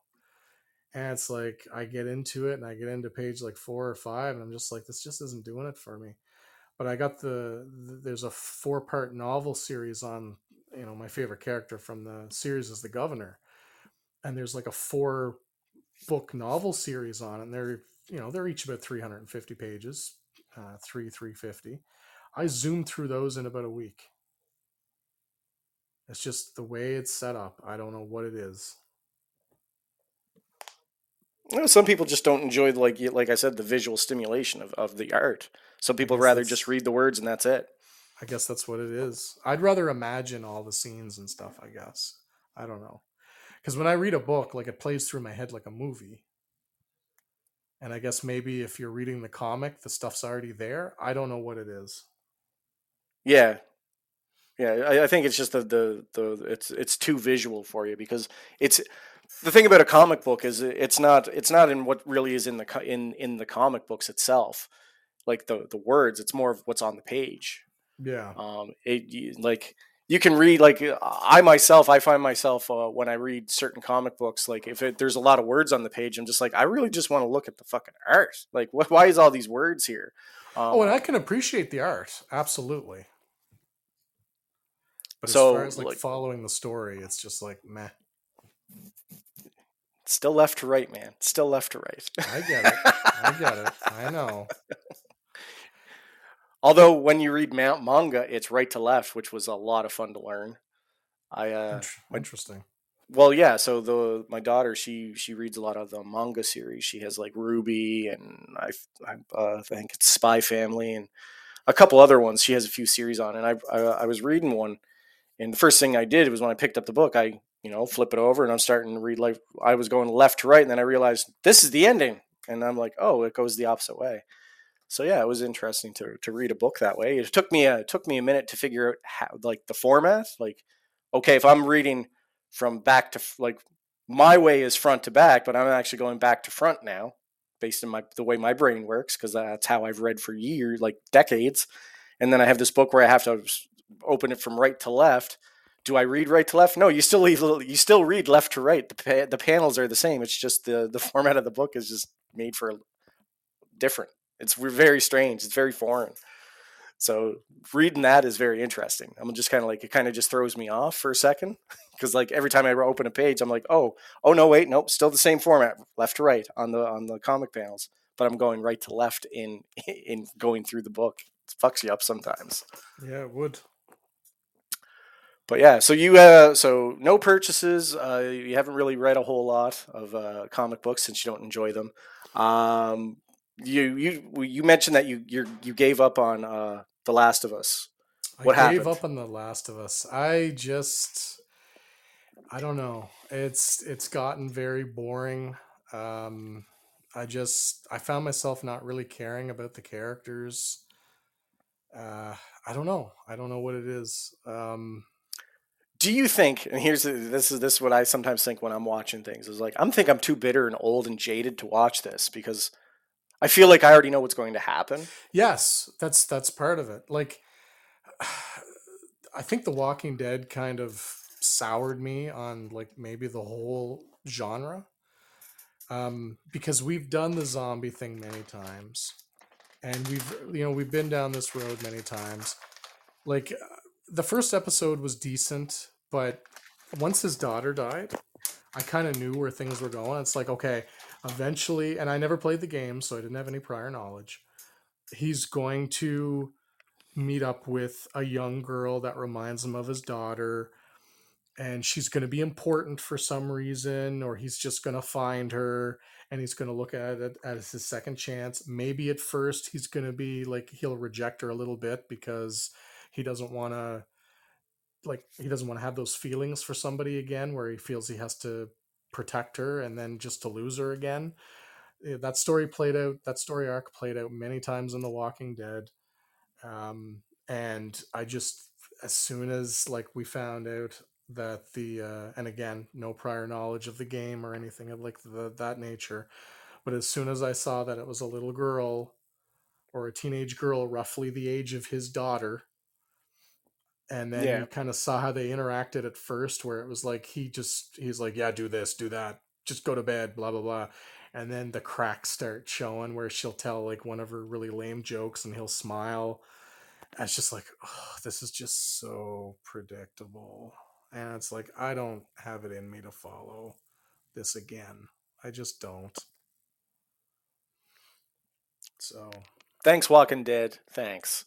And it's like I get into it and I get into page like four or five, and I'm just like, this just isn't doing it for me. But I got the, the there's a four part novel series on you know my favorite character from the series is the governor, and there's like a four book novel series on it and they're you know they're each about 350 pages uh, 3 350 i zoomed through those in about a week. It's just the way it's set up i don't know what it is You know, some people just don't enjoy like like I said the visual stimulation of, of the art. Some people rather just read the words and that's it. i guess that's what it is i'd rather imagine all the scenes and stuff i guess i don't know because when i read a book like it plays through my head like a movie and i guess maybe if you're reading the comic the stuff's already there i don't know what it is Yeah, yeah. I, I think it's just the, the the it's it's too visual for you because it's the thing about a comic book is it's not it's not in what really is in the in in the comic books itself, like the the words. It's more of what's on the page. yeah Um, it you- like you can read like I myself I find myself uh, when I read certain comic books like if it, there's a lot of words on the page I'm just like I really just want to look at the fucking art. Like wh- why is all these words here? Um, Oh, and I can appreciate the art, absolutely. But as far as like, like- following the story, it's just like meh. Still left to right, man. Still left to right. I get it. I get it. I know. *laughs* Although when you read ma- manga, it's right to left, which was a lot of fun to learn. I uh, Int- Interesting. well, yeah. So the my daughter, she she reads a lot of the manga series. She has like Ruby and I I uh, think it's Spy Family and a couple other ones. She has a few series on, and I, I I was reading one, and the first thing I did was when I picked up the book, I you know flip it over and I'm starting to read like I was going left to right, and then I realized this is the ending, and I'm like, oh, it goes the opposite way. So yeah, it was interesting to to read a book that way. It took me a it took me a minute to figure out how like the format. Like, okay, if I'm reading from back to like my way is front to back, but I'm actually going back to front now, based on my the way my brain works, because that's how I've read for years, like decades. And then I have this book where I have to open it from right to left. Do I read right to left? No, you still leave, you still read left to right. The pa- the panels are the same. It's just the the *laughs* format of the book is just made for different. It's we're very strange. It's very foreign. So reading that is very interesting. I'm just kind of like it kind of just throws me off for a second *laughs* because like every time I open a page, I'm like, oh, oh no, wait, nope, still the same format, left to right on the on the comic panels, but I'm going right to left in *laughs* in going through the book. It fucks you up sometimes. Yeah, it would. But yeah, so you uh, so no purchases. Uh, you haven't really read a whole lot of uh, comic books since you don't enjoy them. Um, you you you mentioned that you you you gave up on uh, the Last of Us. What I gave up on The Last of Us. I just I don't know. It's it's gotten very boring. Um I just I found myself not really caring about the characters. Uh I don't know. I don't know what it is. Um Do you think? And here's this is this is what I sometimes think when I'm watching things is like I'm think I'm too bitter and old and jaded to watch this because I feel like I already know what's going to happen. Yes, that's that's part of it. Like *sighs* I think The Walking Dead kind of soured me on like maybe the whole genre. um, because we've done the zombie thing many times, and we've you know we've been down this road many times. Like uh, the first episode was decent, but once his daughter died, I kind of knew where things were going. It's like okay, eventually, and I never played the game, so I didn't have any prior knowledge. He's going to meet up with a young girl that reminds him of his daughter and she's going to be important for some reason or he's just going to find her and he's going to look at it as his second chance maybe at first he's going to be like he'll reject her a little bit because he doesn't want to like he doesn't want to have those feelings for somebody again where he feels he has to protect her and then just to lose her again. That story played out that story arc played out many times in the walking dead um, and i just as soon as like we found out that the uh, and again no prior knowledge of the game or anything of like the, that nature but as soon as i saw that it was a little girl or a teenage girl roughly the age of his daughter and then Yeah. you kind of saw how they interacted at first where it was like he just he's like yeah do this do that just go to bed blah blah blah and then the cracks start showing where she'll tell like one of her really lame jokes and he'll smile and it's just like oh, this is just so predictable and it's like i don't have it in me to follow this again i just don't so Thanks, Walking Dead. Thanks.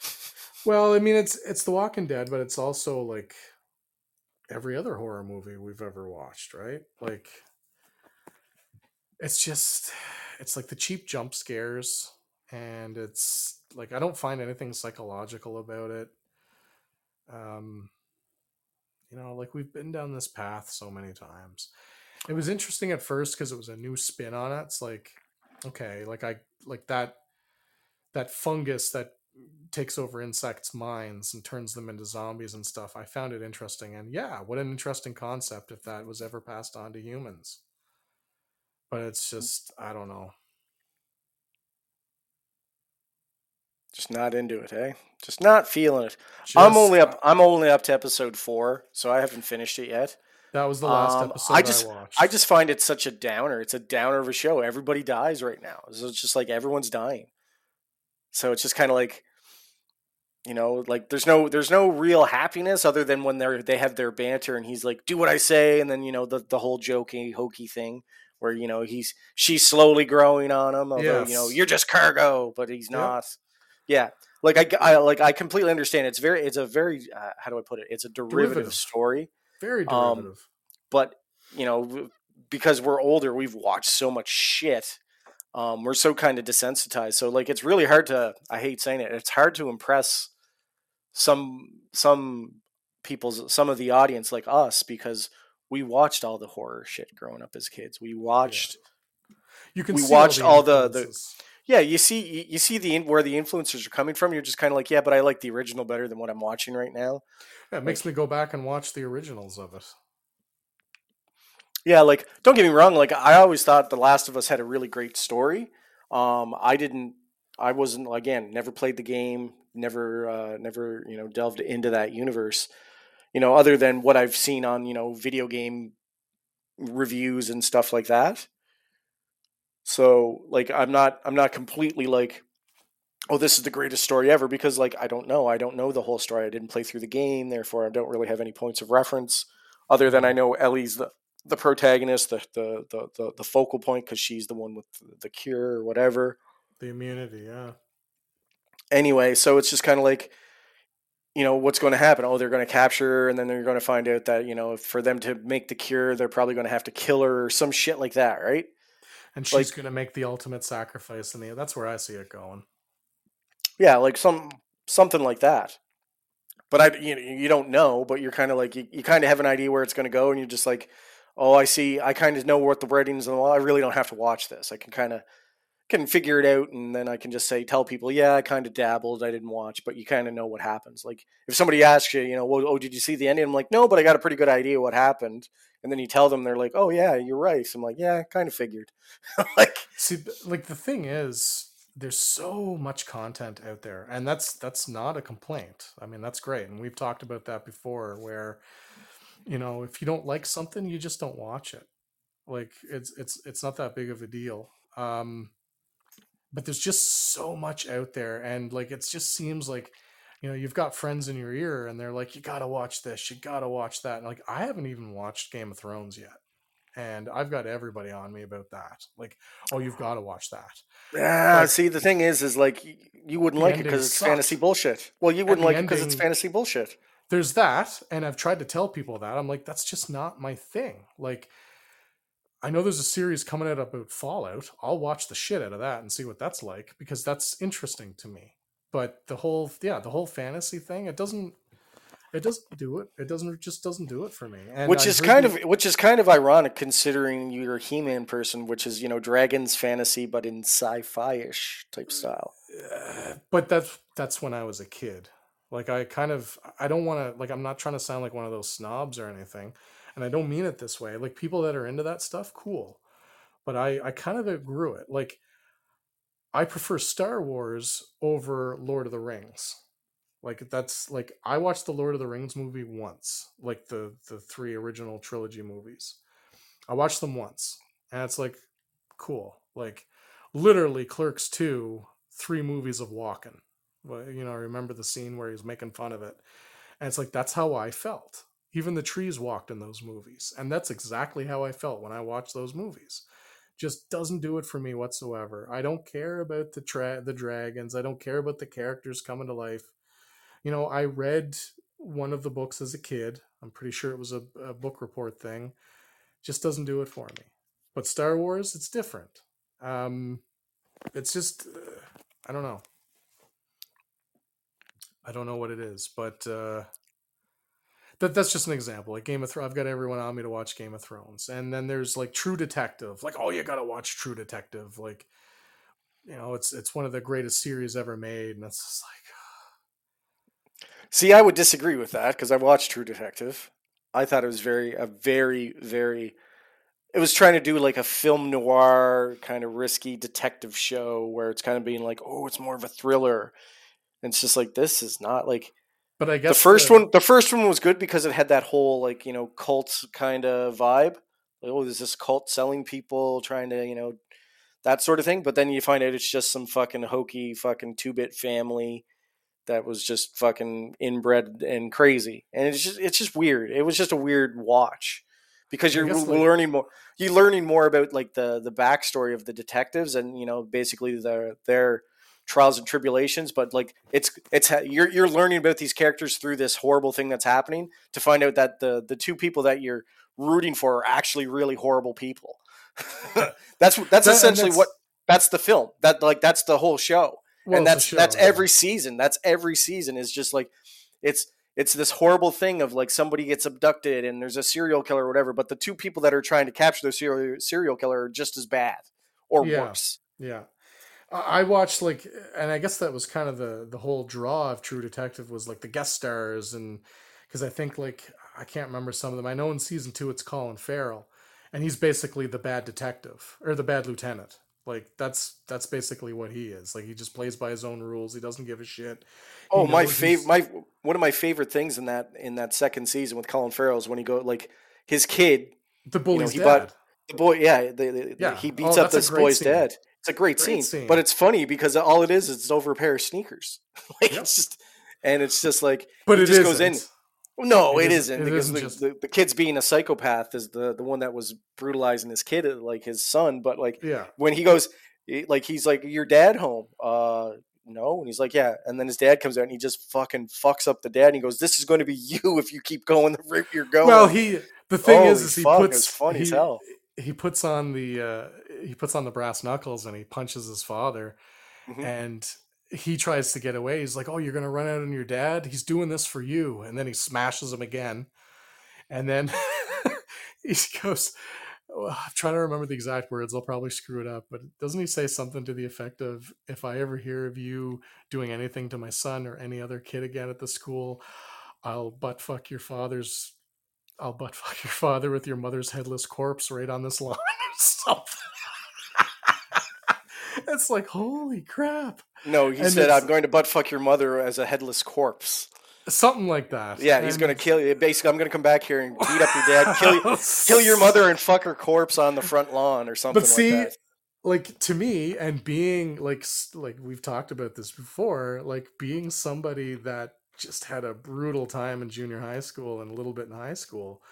*laughs* well i mean it's it's the walking dead but it's also like every other horror movie we've ever watched right? Like it's just it's like the cheap jump scares and it's like i don't find anything psychological about it. Um you know like we've been down this path so many times. It was interesting at first because it was a new spin on it. It's like okay like i like that that fungus that takes over insects minds and turns them into zombies and stuff i found it interesting and yeah what an interesting concept if that was ever passed on to humans but it's just i don't know Just not into it, hey? Just not feeling it. I'm only up. I'm only up to episode four, so I haven't finished it yet. that was the last Um, episode I i just- watched I just find it such a downer. It's a downer of a show. Everybody dies right now. So it's just like everyone's dying. So it's just kind of like, you know, like there's no there's no real happiness other than when they're they have their banter and he's like, "Do what I say," and then you know the the whole jokey hokey thing where you know he's she's slowly growing on him. Although you know you're just cargo, but he's not. Yeah, like I, I like I completely understand. It's very it's a very uh, how do I put it? It's a derivative, Derivative. story very um, derivative but you know because we're older we've watched so much shit um, we're so kind of desensitized so like it's really hard to i hate saying it it's hard to impress some some people's some of the audience like us because we watched all the horror shit growing up as kids we watched you can we see watched all the- the- influences. yeah you see you, you see the in- where the influencers are coming from you're just kind of like yeah but i like the original better than what i'm watching right now. Yeah, it makes me go back and watch the originals of it Yeah, like don't get me wrong, like I always thought The Last of Us had a really great story. Um I didn't I wasn't again, never played the game, never uh never, you know, delved into that universe. You know, other than what I've seen on, you know, video game reviews and stuff like that. So, like I'm not I'm not completely like oh, this is the greatest story ever because like I don't know. I don't know the whole story. I didn't play through the game, therefore I don't really have any points of reference other than I know Ellie's the the protagonist, the the the the, the focal point because she's the one with the cure or whatever. the immunity yeah Anyway, so it's just kind of like, you know, what's going to happen? Oh, they're going to capture her, and then they're going to find out that you know, for them to make the cure, they're probably going to have to kill her or some shit like that, right? and Like- she's gonna make the ultimate sacrifice and the that's where i see it going Yeah, like some something like that. But I, you know, you don't know, but you're kind of like you, you kind of have an idea where it's going to go, and you're just like, oh, I see. I kind of know what the writings and I really don't have to watch this. I can kind of can figure it out, and then I can just say tell people, yeah, I kind of dabbled, I didn't watch, but you kind of know what happens. Like if somebody asks you, you know, well, oh, did you see the ending? I'm like, no, but I got a pretty good idea what happened. And then you tell them, they're like, oh yeah, you're right. So I'm like, yeah, I kind of figured. *laughs* like see like the thing is there's so much content out there and that's that's not a complaint i mean that's great and we've talked about that before where you know if you don't like something you just don't watch it Like it's it's it's not that big of a deal. Um, but there's just so much out there, and like it just seems like you know you've got friends in your ear, and they're like, you gotta watch this, you gotta watch that. And like I haven't even watched Game of Thrones yet and I've got everybody on me about that. Like, oh, you've got to watch that. Yeah, like, see, the thing is, is like you wouldn't like it because it's sucked. fantasy bullshit. Well, you wouldn't like ending, it because it's fantasy bullshit. There's that, and I've tried to tell people that. I'm like, that's just not my thing. Like, I know there's a series coming out about Fallout. I'll watch the shit out of that and see what that's like because that's interesting to me. But the whole, yeah, the whole fantasy thing, it doesn't it doesn't do it. It doesn't. It just doesn't do it for me. And which I is kind of which is kind of ironic considering you're a He-Man person, which is you know dragons fantasy, but in sci-fi ish type style. Uh, but that's that's when I was a kid. Like I kind of I don't want to like I'm not trying to sound like one of those snobs or anything, and I don't mean it this way. Like people that are into that stuff, cool. But I I kind of outgrew it. Like I prefer Star Wars over Lord of the Rings like that's like I watched the Lord of the Rings movie once, like the the three original trilogy movies. I watched them once, and it's like cool. Like literally, Clerks two, three movies of walking. You know, I remember the scene where he's making fun of it, and it's like that's how I felt. Even the trees walked in those movies, and that's exactly how I felt when I watched those movies. Just doesn't do it for me whatsoever. I don't care about the tra- the dragons. I don't care about the characters coming to life you know, I read one of the books as a kid. I'm pretty sure it was a, a book report thing. Just doesn't do it for me. But Star Wars, it's different. Um, it's just, uh, I don't know. I don't know what it is, but uh, that that's just an example. Like Game of Thrones, I've got everyone on me to watch Game of Thrones, and then there's like True Detective. Like, oh, you got to watch True Detective. Like, you know, it's it's one of the greatest series ever made, and it's just like, See, I would disagree with that because I watched True Detective. I thought it was very, a very, very. It was trying to do like a film noir kind of risky detective show where it's kind of being like, oh, it's more of a thriller. And it's just like this is not like. But I guess the first the... one, the first one was good because it had that whole like you know cult kind of vibe. Like, oh, there's this cult selling people trying to you know that sort of thing. But then you find out it's just some fucking hokey fucking two bit family that was just fucking inbred and crazy, and it's just it's just weird. It was just a weird watch because you're like, learning more. You're learning more about like the the backstory of the detectives and you know basically their their trials and tribulations. But like it's it's you're you're learning about these characters through this horrible thing that's happening to find out that the the two people that you're rooting for are actually really horrible people. *laughs* that's that's that, essentially that's, what that's the film. That like that's the whole show well, and that's that's every season. That's every season is just like it's it's this horrible thing of like somebody gets abducted and there's a serial killer or whatever, but the two people that are trying to capture the serial serial killer are just as bad or yeah. worse. Yeah. I watched like, and I guess that was kind of the the whole draw of True Detective was like the guest stars, and because I think like I can't remember some of them. I know in season two it's Colin Farrell, and he's basically the bad detective or the bad lieutenant. Like that's that's basically what he is. Like he just plays by his own rules. He doesn't give a shit. Oh, my favorite, my one of my favorite things in that in that second season with Colin Farrell is when he go like his kid, the bully's you know, dad. Bought, the boy, yeah, the, the, yeah. he oh, beats oh, up this boy's scene. dad. It's a great, great scene. scene. but it's funny because all it is is over a pair of sneakers. *laughs* like yep. it's just, and it's just like, but it just isn't. goes in. No, it, it isn't, it because isn't the, just... the, the, kid's being a psychopath is the the one that was brutalizing his kid, like his son. But like, yeah, when he goes, like he's like, "Your dad home?" Uh, no, and he's like, "Yeah." And then his dad comes out and he just fucking fucks up the dad. And he goes, "This is going to be *laughs* you if you keep going the route you're going." Well, he the thing Holy is, is he fuck, puts funny he, as hell. He puts on the uh, he puts on the brass knuckles and he punches his father, mm-hmm. and he tries to get away. He's like, "Oh, you're gonna run out on your dad? He's doing this for you." And then he smashes him again, and then *laughs* he goes, I'm trying to remember the exact words. I'll probably screw it up, but doesn't he say something to the effect of, "If I ever hear of you doing anything to my son or any other kid again at the school, I'll butt fuck your father's, I'll butt fuck your father with your mother's headless corpse right on this lawn or *laughs* something." It's like holy crap. No, he and said, "I'm going to butt fuck your mother as a headless corpse." something like that. Yeah, he's gonna kill you. Basically, I'm gonna come back here and beat up your dad, kill you, *laughs* kill your mother, and fuck her corpse on the front lawn or something But see, like that. like to me, and being like like we've talked about this before, like being somebody that just had a brutal time in junior high school and a little bit in high school.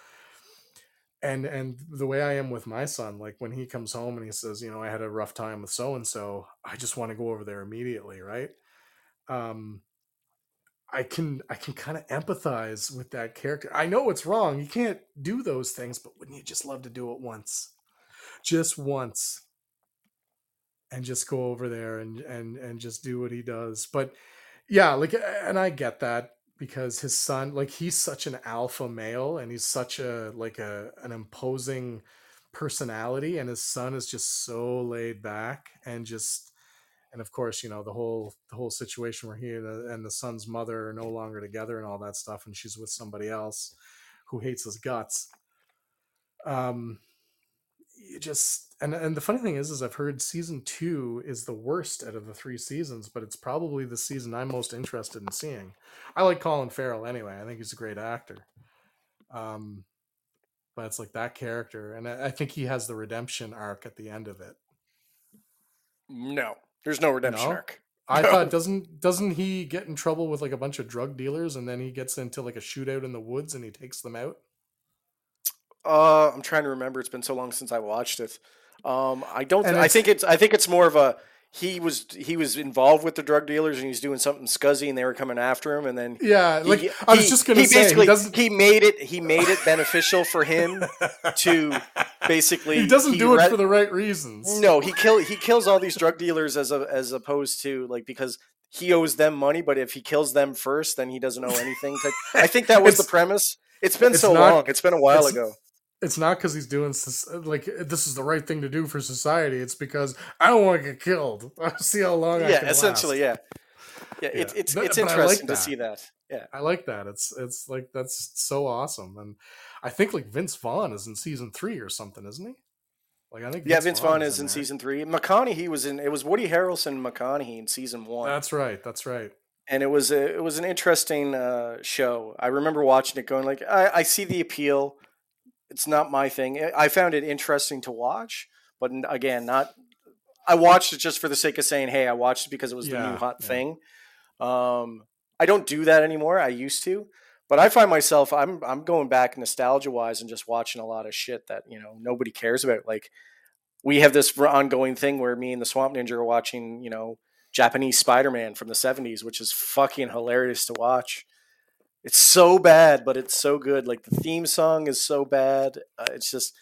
And and the way I am with my son, like when he comes home and he says, you know, I had a rough time with so and so, I just want to go over there immediately, right? Um I can I can kind of empathize with that character. I know it's wrong. You can't do those things, but wouldn't you just love to do it once? Just once. And just go over there and and and just do what he does. But yeah, like and I get that because his son like he's such an alpha male and he's such a like a an imposing personality and his son is just so laid back and just and of course you know the whole the whole situation where he and the, and the son's mother are no longer together and all that stuff and she's with somebody else who hates his guts. Um you just and and the funny thing is is i've heard season two is the worst out of the three seasons but it's probably the season i'm most interested in seeing i like colin farrell anyway i think he's a great actor um but it's like that character and i, I think he has the redemption arc at the end of it No, there's no redemption No? arc. *laughs* I No. thought doesn't doesn't he get in trouble with like a bunch of drug dealers and then he gets into like a shootout in the woods and he takes them out? Uh, I'm trying to remember. It's been so long since I watched it. Um, I don't. And I think it's. I think it's more of a. He was he was involved with the drug dealers and he was doing something scuzzy and they were coming after him and then Yeah, like I was he- just gonna he say, he basically doesn't he made it he made it beneficial for him to *laughs* basically he doesn't do it for the right reasons. no he kill he kills all these drug dealers as a, as opposed to like because he owes them money but if he kills them first then he doesn't owe anything I think that was the premise it's been it's so not- long it's been a while ago It's not because he's doing like this is the right thing to do for society. It's because I don't want to get killed. *laughs* I see how long I yeah can essentially last. yeah yeah, it's Yeah. it's But- it's but I like interesting to see that yeah I like that. It's it's like that's so awesome, and I think like Vince Vaughn is in season three or something, isn't he? Like I think yeah Vince Vaughn is in there. season three McConaughey was in it was Woody Harrelson and McConaughey in season one That's right. That's right. and it was a, it was an interesting uh, show. I remember watching it, going like, I, I see the appeal. It's not my thing. I- found it interesting to watch, but again, not. I watched it just for the sake of saying, "Hey, I watched it because it was the new hot yeah. thing." Um, I don't do that anymore. I used to, but I find myself I'm I'm going back nostalgia wise and just watching a lot of shit that you know nobody cares about. Like we have this ongoing thing where me and the Swamp Ninja are watching, you know, Japanese Spider-Man from the 70s, which is fucking hilarious to watch. It's so bad, but it's so good. Like the theme song is so bad. Uh, it's just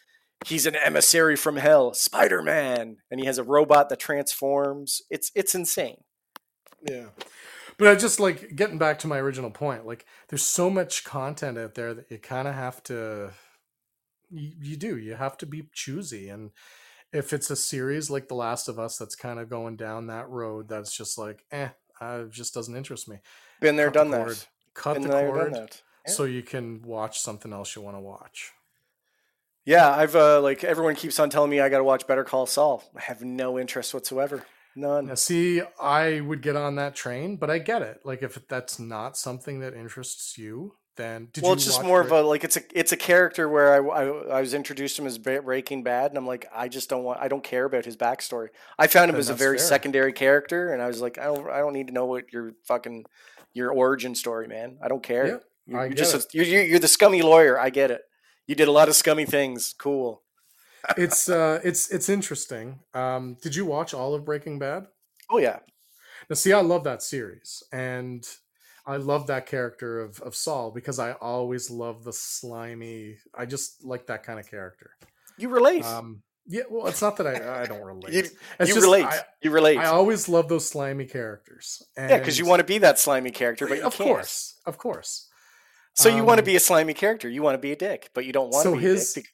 he's an emissary from hell, Spider-Man, and he has a robot that transforms. It's it's insane. Yeah. But I just like getting back to my original point. Like, there's so much content out there that you kind of have to. You, you do. You have to be choosy, and if it's a series like The Last of Us that's kind of going down that road, that's just like, eh, uh, it just doesn't interest me. Been there, Cut the done that. Cut Been the cord. Yeah. so you can watch something else you want to watch. Yeah, I've uh, like everyone keeps on telling me I got to watch Better Call Saul. I have no interest whatsoever. None. Now, see, I would get on that train, but I get it. Like, if that's not something that interests you, then did well, it's just more of a like it's a it's a character where I, I, I was introduced to him as Breaking Bad, and I'm like I just don't want I don't care about his backstory. I found him And as a very fair. secondary character, and I was like I don't I don't need to know what your fucking your origin story, man. I don't care. Yeah, you're, I you're just a, you're, you're the scummy lawyer. I get it. You did a lot of scummy things. Cool. it's uh it's it's interesting. Um did you watch all of Breaking Bad? Oh yeah, Now see, I love that series and I love that character of, of Saul because I always love the slimy I just like that kind of character. you relate. Um yeah, well it's not that I I don't relate. you It's you just relate. I, you relate. I always love those slimy characters. yeah, because you want to be that slimy character, but you of can't. course. Of course. So you want to Um, be a slimy character. You want to be a dick, but you don't want So to be his- a dick.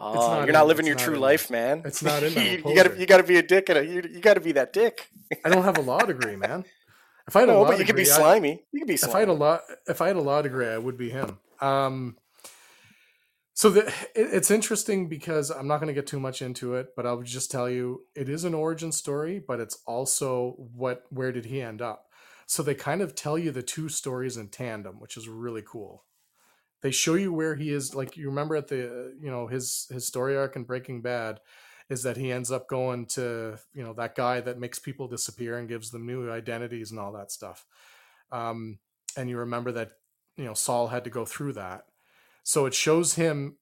Oh, not you're not in- living your not true life, man. it's not in *laughs* you, you gotta you gotta be a dick and a, you, you gotta be that dick. I don't have a law degree, man. If I had a No, law but you can be degree, I- slimy. You can be if. I had a law if I had a law degree, I would be him. Um, so the, it, it's interesting because I'm not going to get too much into it, but I'll just tell you it is an origin story, but it's also what where did he end up? So they kind of tell you the two stories in tandem, which is really cool. They show you where he is. Like you remember at the you know his his story arc in Breaking Bad is that he ends up going to you know that guy that makes people disappear and gives them new identities and all that stuff. Um, and you remember that you know Saul had to go through that. So it shows him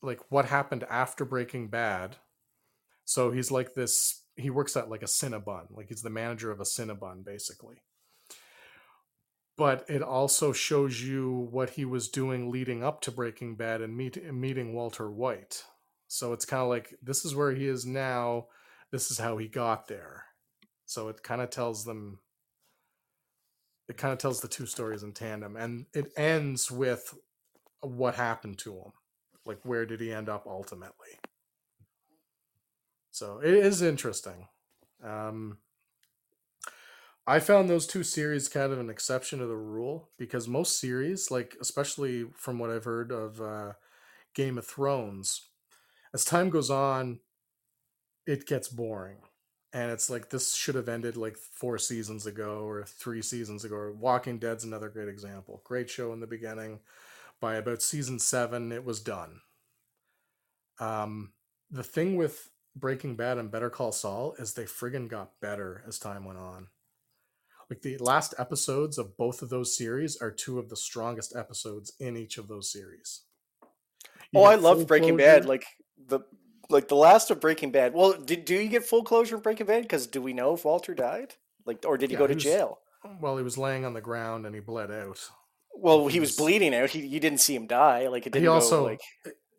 like what happened after Breaking Bad. So he's like this. He works at like a Cinnabon, like he's the manager of a Cinnabon, basically but it also shows you what he was doing leading up to Breaking Bad and meet, meeting Walter White. So it's kind of like this is where he is now. This is how he got there. So it kind of tells them. It kind of tells the two stories in tandem, and it ends with what happened to him. Like where did he end up ultimately? So it is interesting. Um, I found those two series kind of an exception to the rule because most series, like especially from what I've heard of uh, Game of Thrones, as time goes on, it gets boring. And it's like this should have ended like four seasons ago or three seasons ago. Walking Dead's another great example. Great show in the beginning. By about season seven, it was done. Um, the thing with Breaking Bad and Better Call Saul is they friggin' got better as time went on like the last episodes of both of those series are two of the strongest episodes in each of those series. You oh, I love Breaking closure. Bad. Like the like the last of Breaking Bad. Well, did do you get full closure in Breaking Bad? Because do we know if Walter died? Like, or did he yeah, go to he was, jail? Well, he was laying on the ground and he bled out. Well, he, was, bleeding out. He you didn't see him die. Like it didn't. He also go, like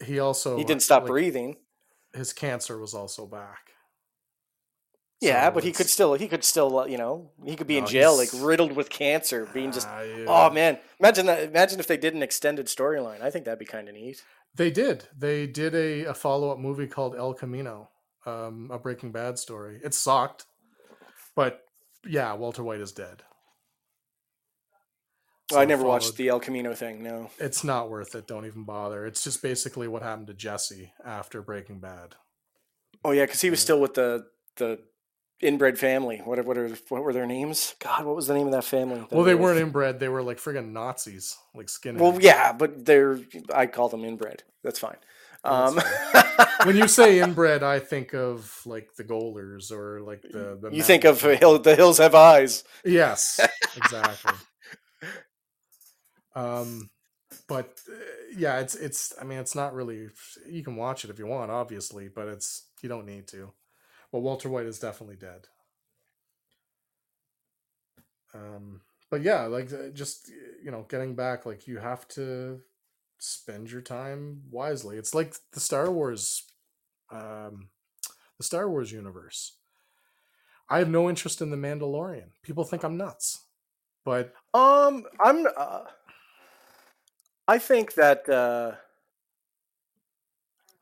he also he didn't stop like, breathing. His cancer was also back. Yeah, so but he could still he could still uh, you know he could be no, in jail like riddled with cancer, being just uh, yeah. oh man, imagine that. Imagine if they did an extended storyline. I think that'd be kind of neat. They did. They did a, a follow up movie called El Camino, um, a Breaking Bad story. It sucked, but yeah, Walter White is dead. I never watched the El Camino thing. No, it's not worth it. Don't even bother. It's just basically what happened to Jesse after Breaking Bad. Oh yeah, because he was still with the the inbred family. What what are what were their names? God, what was the name of that family? That well, they weren't inbred. They were like friggin' Nazis, like skinheads. Well, yeah, but they're I call them inbred. That's fine. Um, *laughs* when you say inbred, I think of like the Golders or like the. the you think of hill, the hills have eyes. Yes, *laughs* exactly. Um, but uh, yeah, it's it's. I mean, it's not really. You can watch it if you want, obviously, but it's you don't need to. But Walter White is definitely dead. Um, but yeah, like uh, just you know, getting back, like you have to spend your time wisely. It's like the Star Wars, um, the Star Wars universe. I have no interest in the Mandalorian. People think I'm nuts, but um, I'm. Uh, I think that. Uh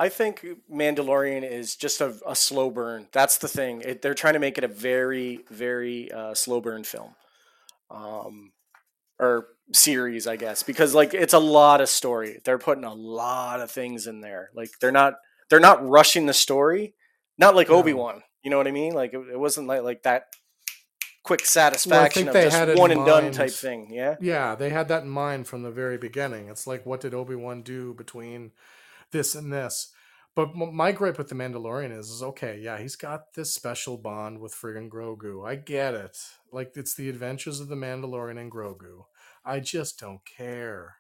I think Mandalorian is just a, a slow burn. That's the thing. It, they're trying to make it a very, very uh, slow burn film, um, or series, I guess, because like it's a lot of story. They're putting a lot of things in there. Like they're not they're not rushing the story. Not like no. Obi Wan. You know what I mean? Like it, it wasn't like like that quick satisfaction well, of just one and mind. done type thing. Yeah. Yeah, they had that in mind from the very beginning. It's like what did Obi Wan do between this and this. But my gripe with the Mandalorian is, is okay, yeah, he's got this special bond with friggin' Grogu. I get it. Like it's the adventures of the Mandalorian and Grogu. I just don't care.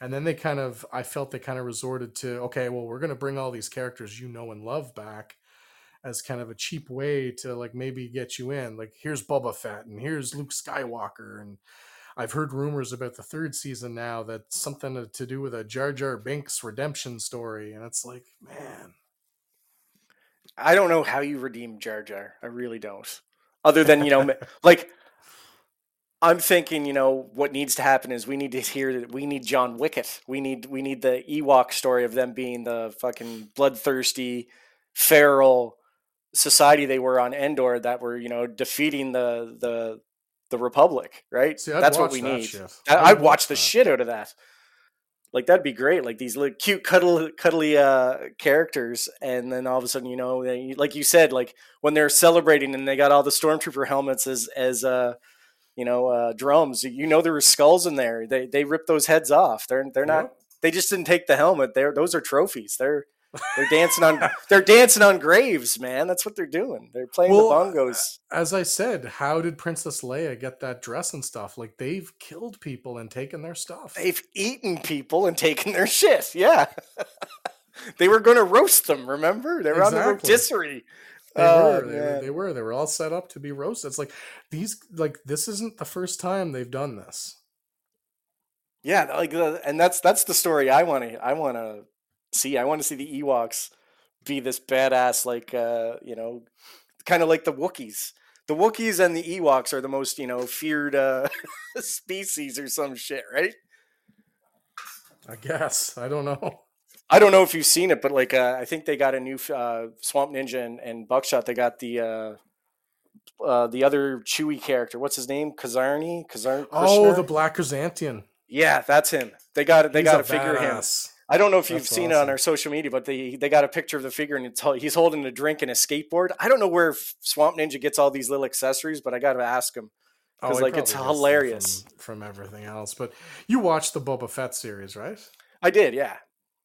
And then they kind of, I felt they kind of resorted to, okay, well, we're going to bring all these characters you know and love back as kind of a cheap way to like maybe get you in. Like here's Boba Fett and here's Luke Skywalker and I've heard rumors about the third season now that something to do with a Jar Jar Binks redemption story, and it's like, man, I don't know how you redeem Jar Jar. I really don't. Other than you know, *laughs* like I'm thinking, you know, what needs to happen is we need to hear that we need John Wicket. We need we need the Ewok story of them being the fucking bloodthirsty, feral society they were on Endor that were you know defeating the the the Republic, right? See, That's what we that need. I, I'd, watch the shit out of that. Like that'd be great. Like these little cute, cuddly, cuddly uh, characters, and then all of a sudden, you know, they, like you said, like when they're celebrating and they got all the stormtrooper helmets as as uh, you know, uh, drums. You know, there were skulls in there. They they ripped those heads off. They're they're not. They just didn't take the helmet. They're those are trophies. They're they're dancing on *laughs* they're dancing on graves, man. That's what they're doing. They're playing Well, the bongos. As I said, how did Princess Leia get that dress and stuff? Like they've killed people and taken their stuff. They've eaten people and taken their shit. Yeah. *laughs* they were going to roast them, remember? They were on the rotisserie. They Oh, were, they were, they were, they were all set up to be roasted. It's like these, like this isn't the first time they've done this. Yeah, like uh, and that's that's the story I want to I want to see. I want to see the Ewoks be this badass like uh, you know, kind of like the Wookiees. The Wookiees and the Ewoks are the most, you know, feared uh *laughs* species or some shit, right? I guess I don't know. I don't know if you've seen it, but like uh, I think they got a new uh, Swamp Ninja and, and Buckshot. They got the uh, uh, the other Chewy character. What's his name? Kazarni. Kazar. Oh, the Black Krrsantan. yeah, that's him. They got it. they He's got a to figure him. I don't know if you've That's seen it on our social media, but they they got a picture of the figure and it's, he's holding a drink and a skateboard. I don't know where Swamp Ninja gets all these little accessories, but I got to ask him. Oh, 'Cause, he like, it's probably gets them hilarious. from, from everything else. But you watched the Boba Fett series, right? I did, yeah,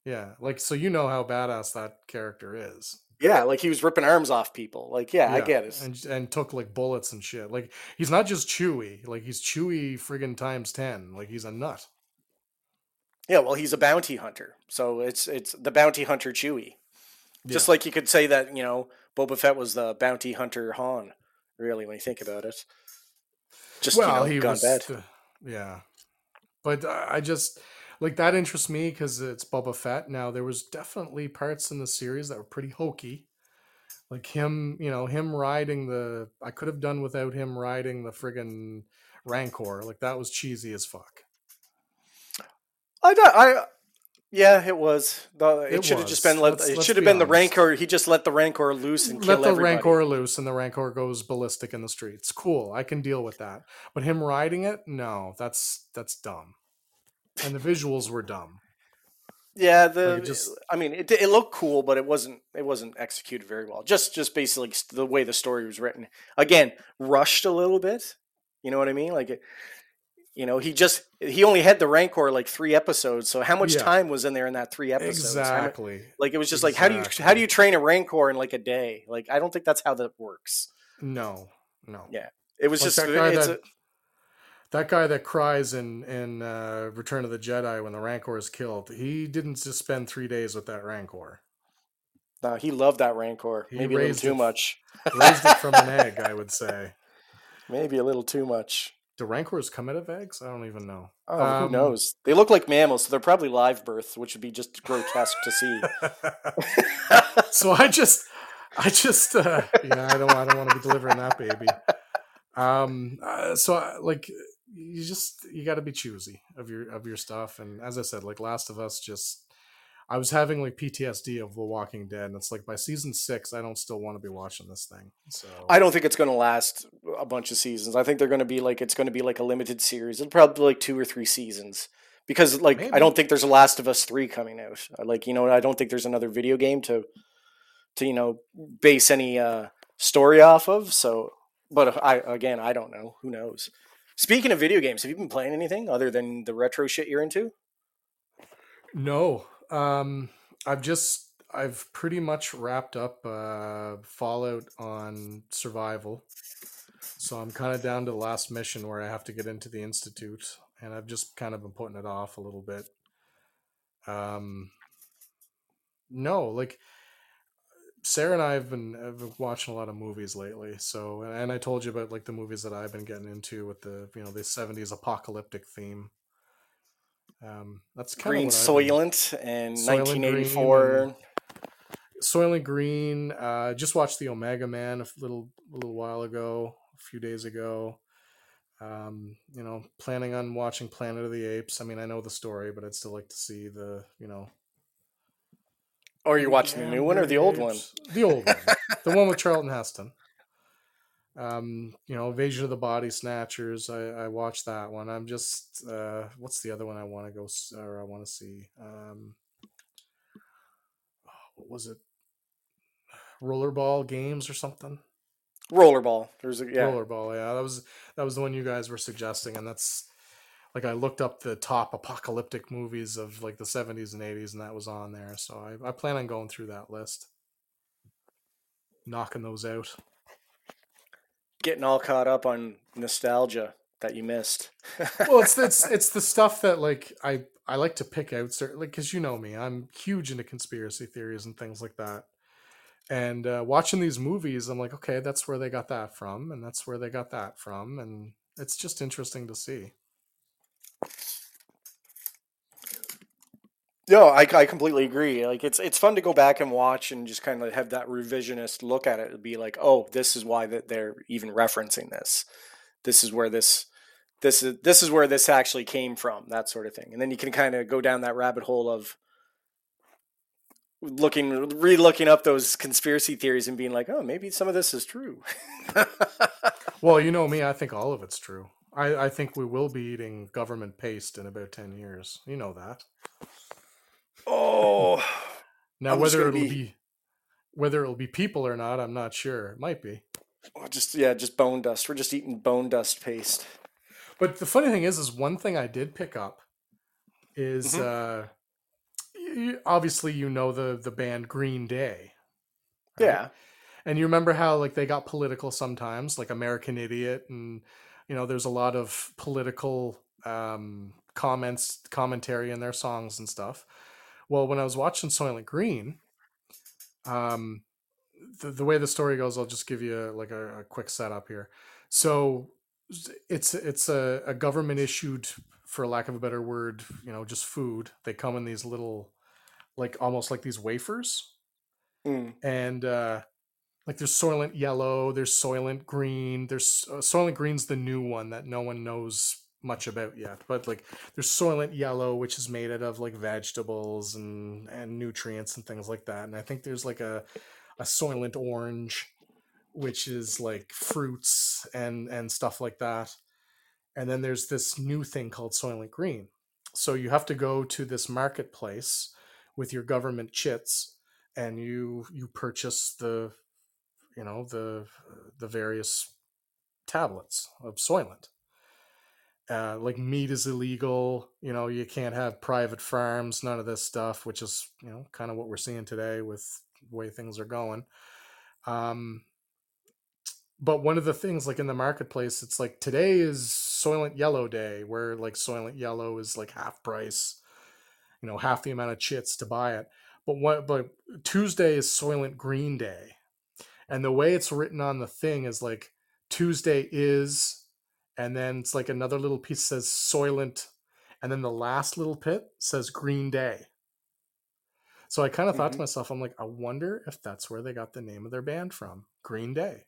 Yeah, like so you know how badass that character is. yeah. Like he was ripping arms off people. Like, yeah, I get it. And and took like bullets and shit. Like he's not just Chewy. Like he's Chewy friggin' times ten. Like he's a nut. Yeah, well, he's a bounty hunter, so it's it's the bounty hunter Chewie. Just like you could say that you know Boba Fett was the bounty hunter Han. Really, when you think about it, just well, you know, he gone was. bad. uh, yeah, but I I just like that interests me because it's Boba Fett. Now there was definitely parts in the series that were pretty hokey, like him. You know, him riding the. I could have done without him riding the friggin' Rancor. Like that was cheesy as fuck. I, don't- I, yeah, it was. The, it, It should have just been. Let, Let's- it should have be been the. Rancor. He just let the Rancor loose and Let kill the everybody. Rancor loose and the Rancor goes ballistic in the streets. Cool, I can deal with that. But him riding it, no, that's that's dumb. And the visuals were dumb. Yeah, the. Like, just- I mean, it, it looked cool, but it wasn't. It wasn't executed very well. Just, just basically the way the story was written. Again, rushed a little bit. You know what I mean? Like, it, you know, he just he only had the Rancor like three episodes. So how much Yeah. time was in there in that three episodes? Exactly. Like it was just like how do you how do you train a Rancor in like a day? Like I don't think that's how that works. No, no. Yeah. It was Like just that guy it's that that guy that cries in in uh, Return of the Jedi when the Rancor is killed. He didn't just spend three days with that Rancor. no, he loved that Rancor. He Maybe a little too it- much. Raised it from an egg, I would *laughs* say. Maybe a little too much. Do Rancors come out of eggs? I don't even know. Oh, Um, who knows? They look like mammals, so they're probably live birth, which would be just grotesque to see. *laughs* so I just, I just, uh, yeah, I don't, I don't want to be delivering that baby. Um, uh, so I, like, you just, you got to be choosy of your of your stuff. And as I said, like Last of Us, just, I was having like PTSD of The Walking Dead, and it's like by season six, I don't still want to be watching this thing. So I don't think it's going to last a bunch of seasons. I think they're going to be like it's going to be like a limited series. It'll probably be like two or three seasons because like I don't think there's a Last of Us three coming out. Uh, Like you know I don't think there's another video game to to you know base any uh, story off of. So, but I again I don't know. Who knows? Speaking of video games, have you been playing anything other than the retro shit you're into? No. Um I've just I've pretty much wrapped up uh Fallout on survival. So I'm kind of down to the last mission where I have to get into the institute and I've just kind of been putting it off a little bit. Um no, like Sarah and I have been, have been watching a lot of movies lately. So, and I told you about like the movies that I've been getting into with the, you know, the 70s apocalyptic theme. Um, that's kind Green of what I've Soylent and Soylent Green 1984. and- Soylent Green. Uh, just watched the Omega Man a little a little while ago, a few days ago. Um, you know, planning on watching Planet of the Apes. I mean, I know the story, but I'd still like to see the you know. Or Oh, you're watching the new one or the old one? The old one, the one with Charlton Heston. Um, you know, Invasion of the Body Snatchers. I, I watched that one. I'm just, uh, what's the other one I want to go or I want to see? Um, oh, what was it? *sighs* Rollerball games or something? Rollerball. There's a yeah. Rollerball, yeah. That was that was the one you guys were suggesting, and that's like I looked up the top apocalyptic movies of like the 70s and 80s, and that was on there. So I, I plan on going through that list, knocking those out. Getting all caught up on nostalgia that you missed. *laughs* well, it's it's it's the stuff that like I I like to pick out certainly because you know me, I'm huge into conspiracy theories and things like that. And uh, watching these movies, I'm like, okay, that's where they got that from, and that's where they got that from, and it's just interesting to see. No, I, I completely agree. Like it's it's fun to go back and watch and just kind of have that revisionist look at it and be like, oh, this is why that they're even referencing this. This is where this this is this is where this actually came from, that sort of thing. And then you can kind of go down that rabbit hole of looking re-looking up those conspiracy theories and being like, oh, maybe some of this is true. *laughs* well, you know me, I think all of it's true. I, I think we will be eating government paste in about ten years. You know that. Oh. *sighs* now I'm whether it'll be... be... whether it'll be people or not, I'm not sure. It might be. just yeah, just bone dust. We're just eating bone dust paste. But the funny thing is, is one thing I did pick up is mm-hmm. uh, obviously you know the the band Green Day. Right? Yeah. And you remember how like they got political sometimes, like American Idiot, and you know there's a lot of political um, comments, commentary in their songs and stuff. Well, when I was watching Soylent Green, um, the, the way the story goes, I'll just give you a, like a, a quick setup here. So it's it's a, a government issued for lack of a better word you know just food they come in these little like almost like these wafers mm. and uh like there's soylent yellow there's soylent green there's uh, soylent green's the new one that no one knows much about yet but like there's soylent yellow which is made out of like vegetables and and nutrients and things like that and i think there's like a a soylent orange which is like fruits and and stuff like that. And then there's this new thing called Soylent Green. So you have to go to this marketplace with your government chits and you you purchase the you know the the various tablets of Soylent. Uh, like meat is illegal. You know, you can't have private farms, none of this stuff, which is you know kind of what we're seeing today with the way things are going. Um, but one of the things like in the marketplace it's like today is soylent yellow day where like soylent yellow is like half price you know half the amount of chits to buy it but what but tuesday is soylent green day and the way it's written on the thing is like tuesday is and then it's like another little piece says soylent and then the last little pit says green day so i kind of mm-hmm. thought to mm-hmm. myself i'm like i wonder if that's where they got the name of their band from green day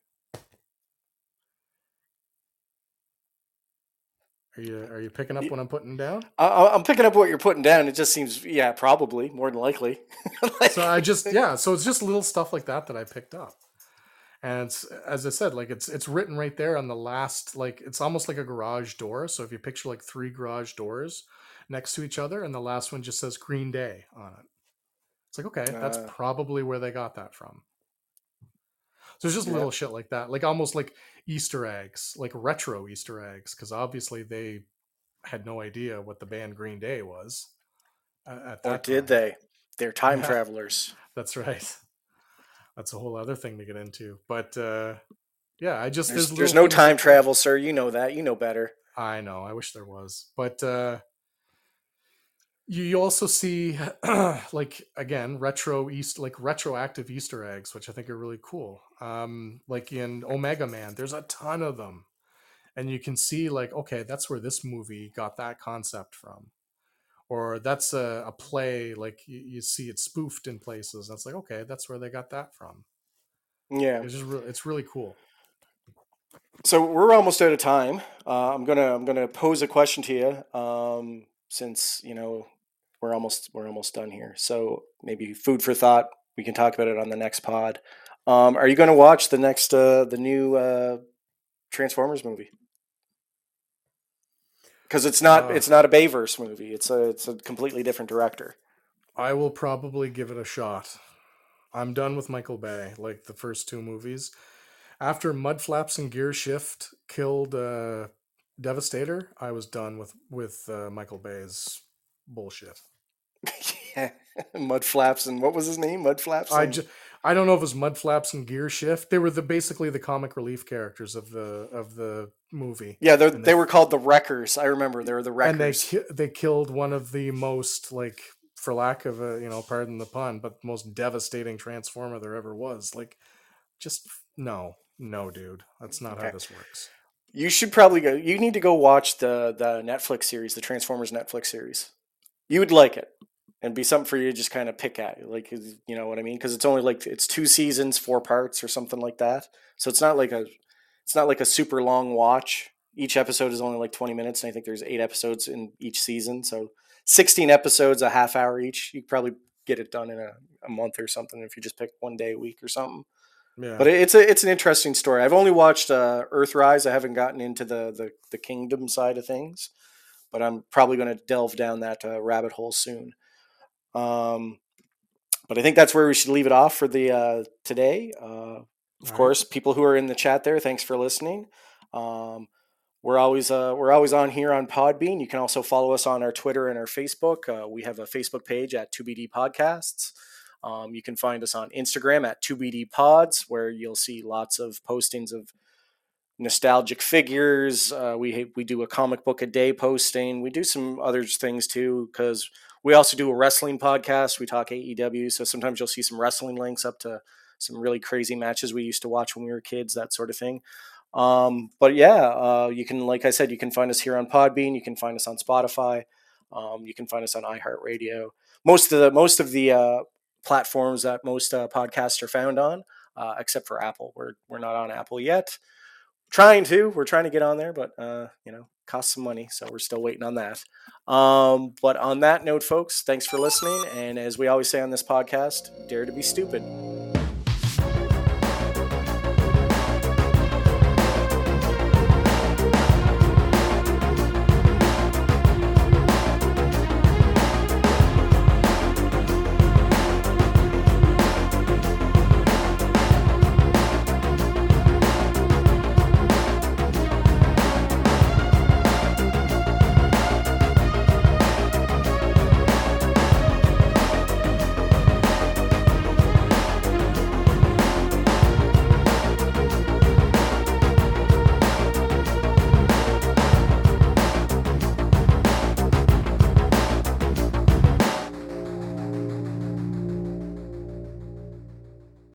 Are you are you picking up what I'm putting down? I, am picking up what you're putting down. It just seems, yeah, probably more than likely. like, *laughs* so I just, yeah, so it's just little stuff like that that I picked up, and as I said, like it's it's written right there on the last, like it's almost like a garage door. So if you picture like three garage doors next to each other, and the last one just says Green Day on it, it's like okay, that's uh, probably where they got that from. So it's just yeah. little shit like that, like almost like Easter eggs, like retro Easter eggs, because obviously they had no idea what the band Green Day was. Uh, or did time. they? They're time yeah, *laughs* travelers. That's right. That's a whole other thing to get into. But uh, yeah, I just there's, there's, there's no time travel, sir. You know that. You know better. I know. I wish there was, but uh, you, you also see *clears throat* like again retro east like retroactive easter eggs which i think are really cool um like in omega man there's a ton of them and you can see like okay that's where this movie got that concept from or that's a, a play like you, you, see it spoofed in places that's like okay that's where they got that from yeah it's just re- it's really cool so we're almost out of time uh, i'm gonna i'm gonna pose a question to you um, since you know we're almost we're almost done here. So maybe food for thought. We can talk about it on the next pod. Um, are you going to watch the next uh, the new uh, Transformers movie? Because it's not uh, it's not a Bayverse movie. It's a it's a completely different director. I will probably give it a shot. I'm done with Michael Bay, like the first two movies. after Mudflaps and Gear Shift killed uh, Devastator, I was done with with uh, Michael Bay's bullshit. *laughs* yeah, Mud Flaps and what was his name? Mud Flaps. I just I don't know if it was Mudflaps and Gear Shift. They were the basically the comic relief characters of the of the movie. yeah, they they- were called the Wreckers. I remember they were the Wreckers. and they they killed one of the most like for lack of a you know pardon the pun but most devastating transformer there ever was like just no no dude that's not Okay. how this works You should probably go. You need to go watch the the Netflix series, the Transformers Netflix series. You would like it, and be something for you to just kind of pick at. Like you know what I mean? Because it's only like it's two seasons, four parts, or something like that. So it's not like a it's not like a super long watch. Each episode is only like twenty minutes, and I think there's eight episodes in each season. So sixteen episodes, a half hour each. You could probably get it done in a, a month or something if you just pick one day a week or something. yeah But it's a it's an interesting story. I've only watched uh, Earthrise. I haven't gotten into the, the the kingdom side of things, but I'm probably going to delve down that uh, rabbit hole soon. Um, but I think that's where we should leave it off for the uh, today. Uh, of right. course, people who are in the chat there, thanks for listening. Um, we're always uh, we're always on here on Podbean. You can also follow us on our Twitter and our Facebook. Uh, we have a Facebook page at 2BD Podcasts. Um, you can find us on Instagram at 2BD Pods, where you'll see lots of postings of nostalgic figures. Uh, we we do a comic book a day posting. We do some other things too because we also do a wrestling podcast. We talk AEW, so sometimes you'll see some wrestling links up to some really crazy matches we used to watch when we were kids, that sort of thing. Um, but yeah, uh, you can, like I said, you can find us here on Podbean. You can find us on Spotify. Um, you can find us on iHeartRadio. Most of the most of the uh, platforms that most uh, podcasts are found on, uh, except for Apple. We're we're not on Apple yet. Trying to, we're trying to get on there, but uh, you know, costs some money, so we're still waiting on that. Um, but on that note, folks, thanks for listening, and as we always say on this podcast, dare to be stupid.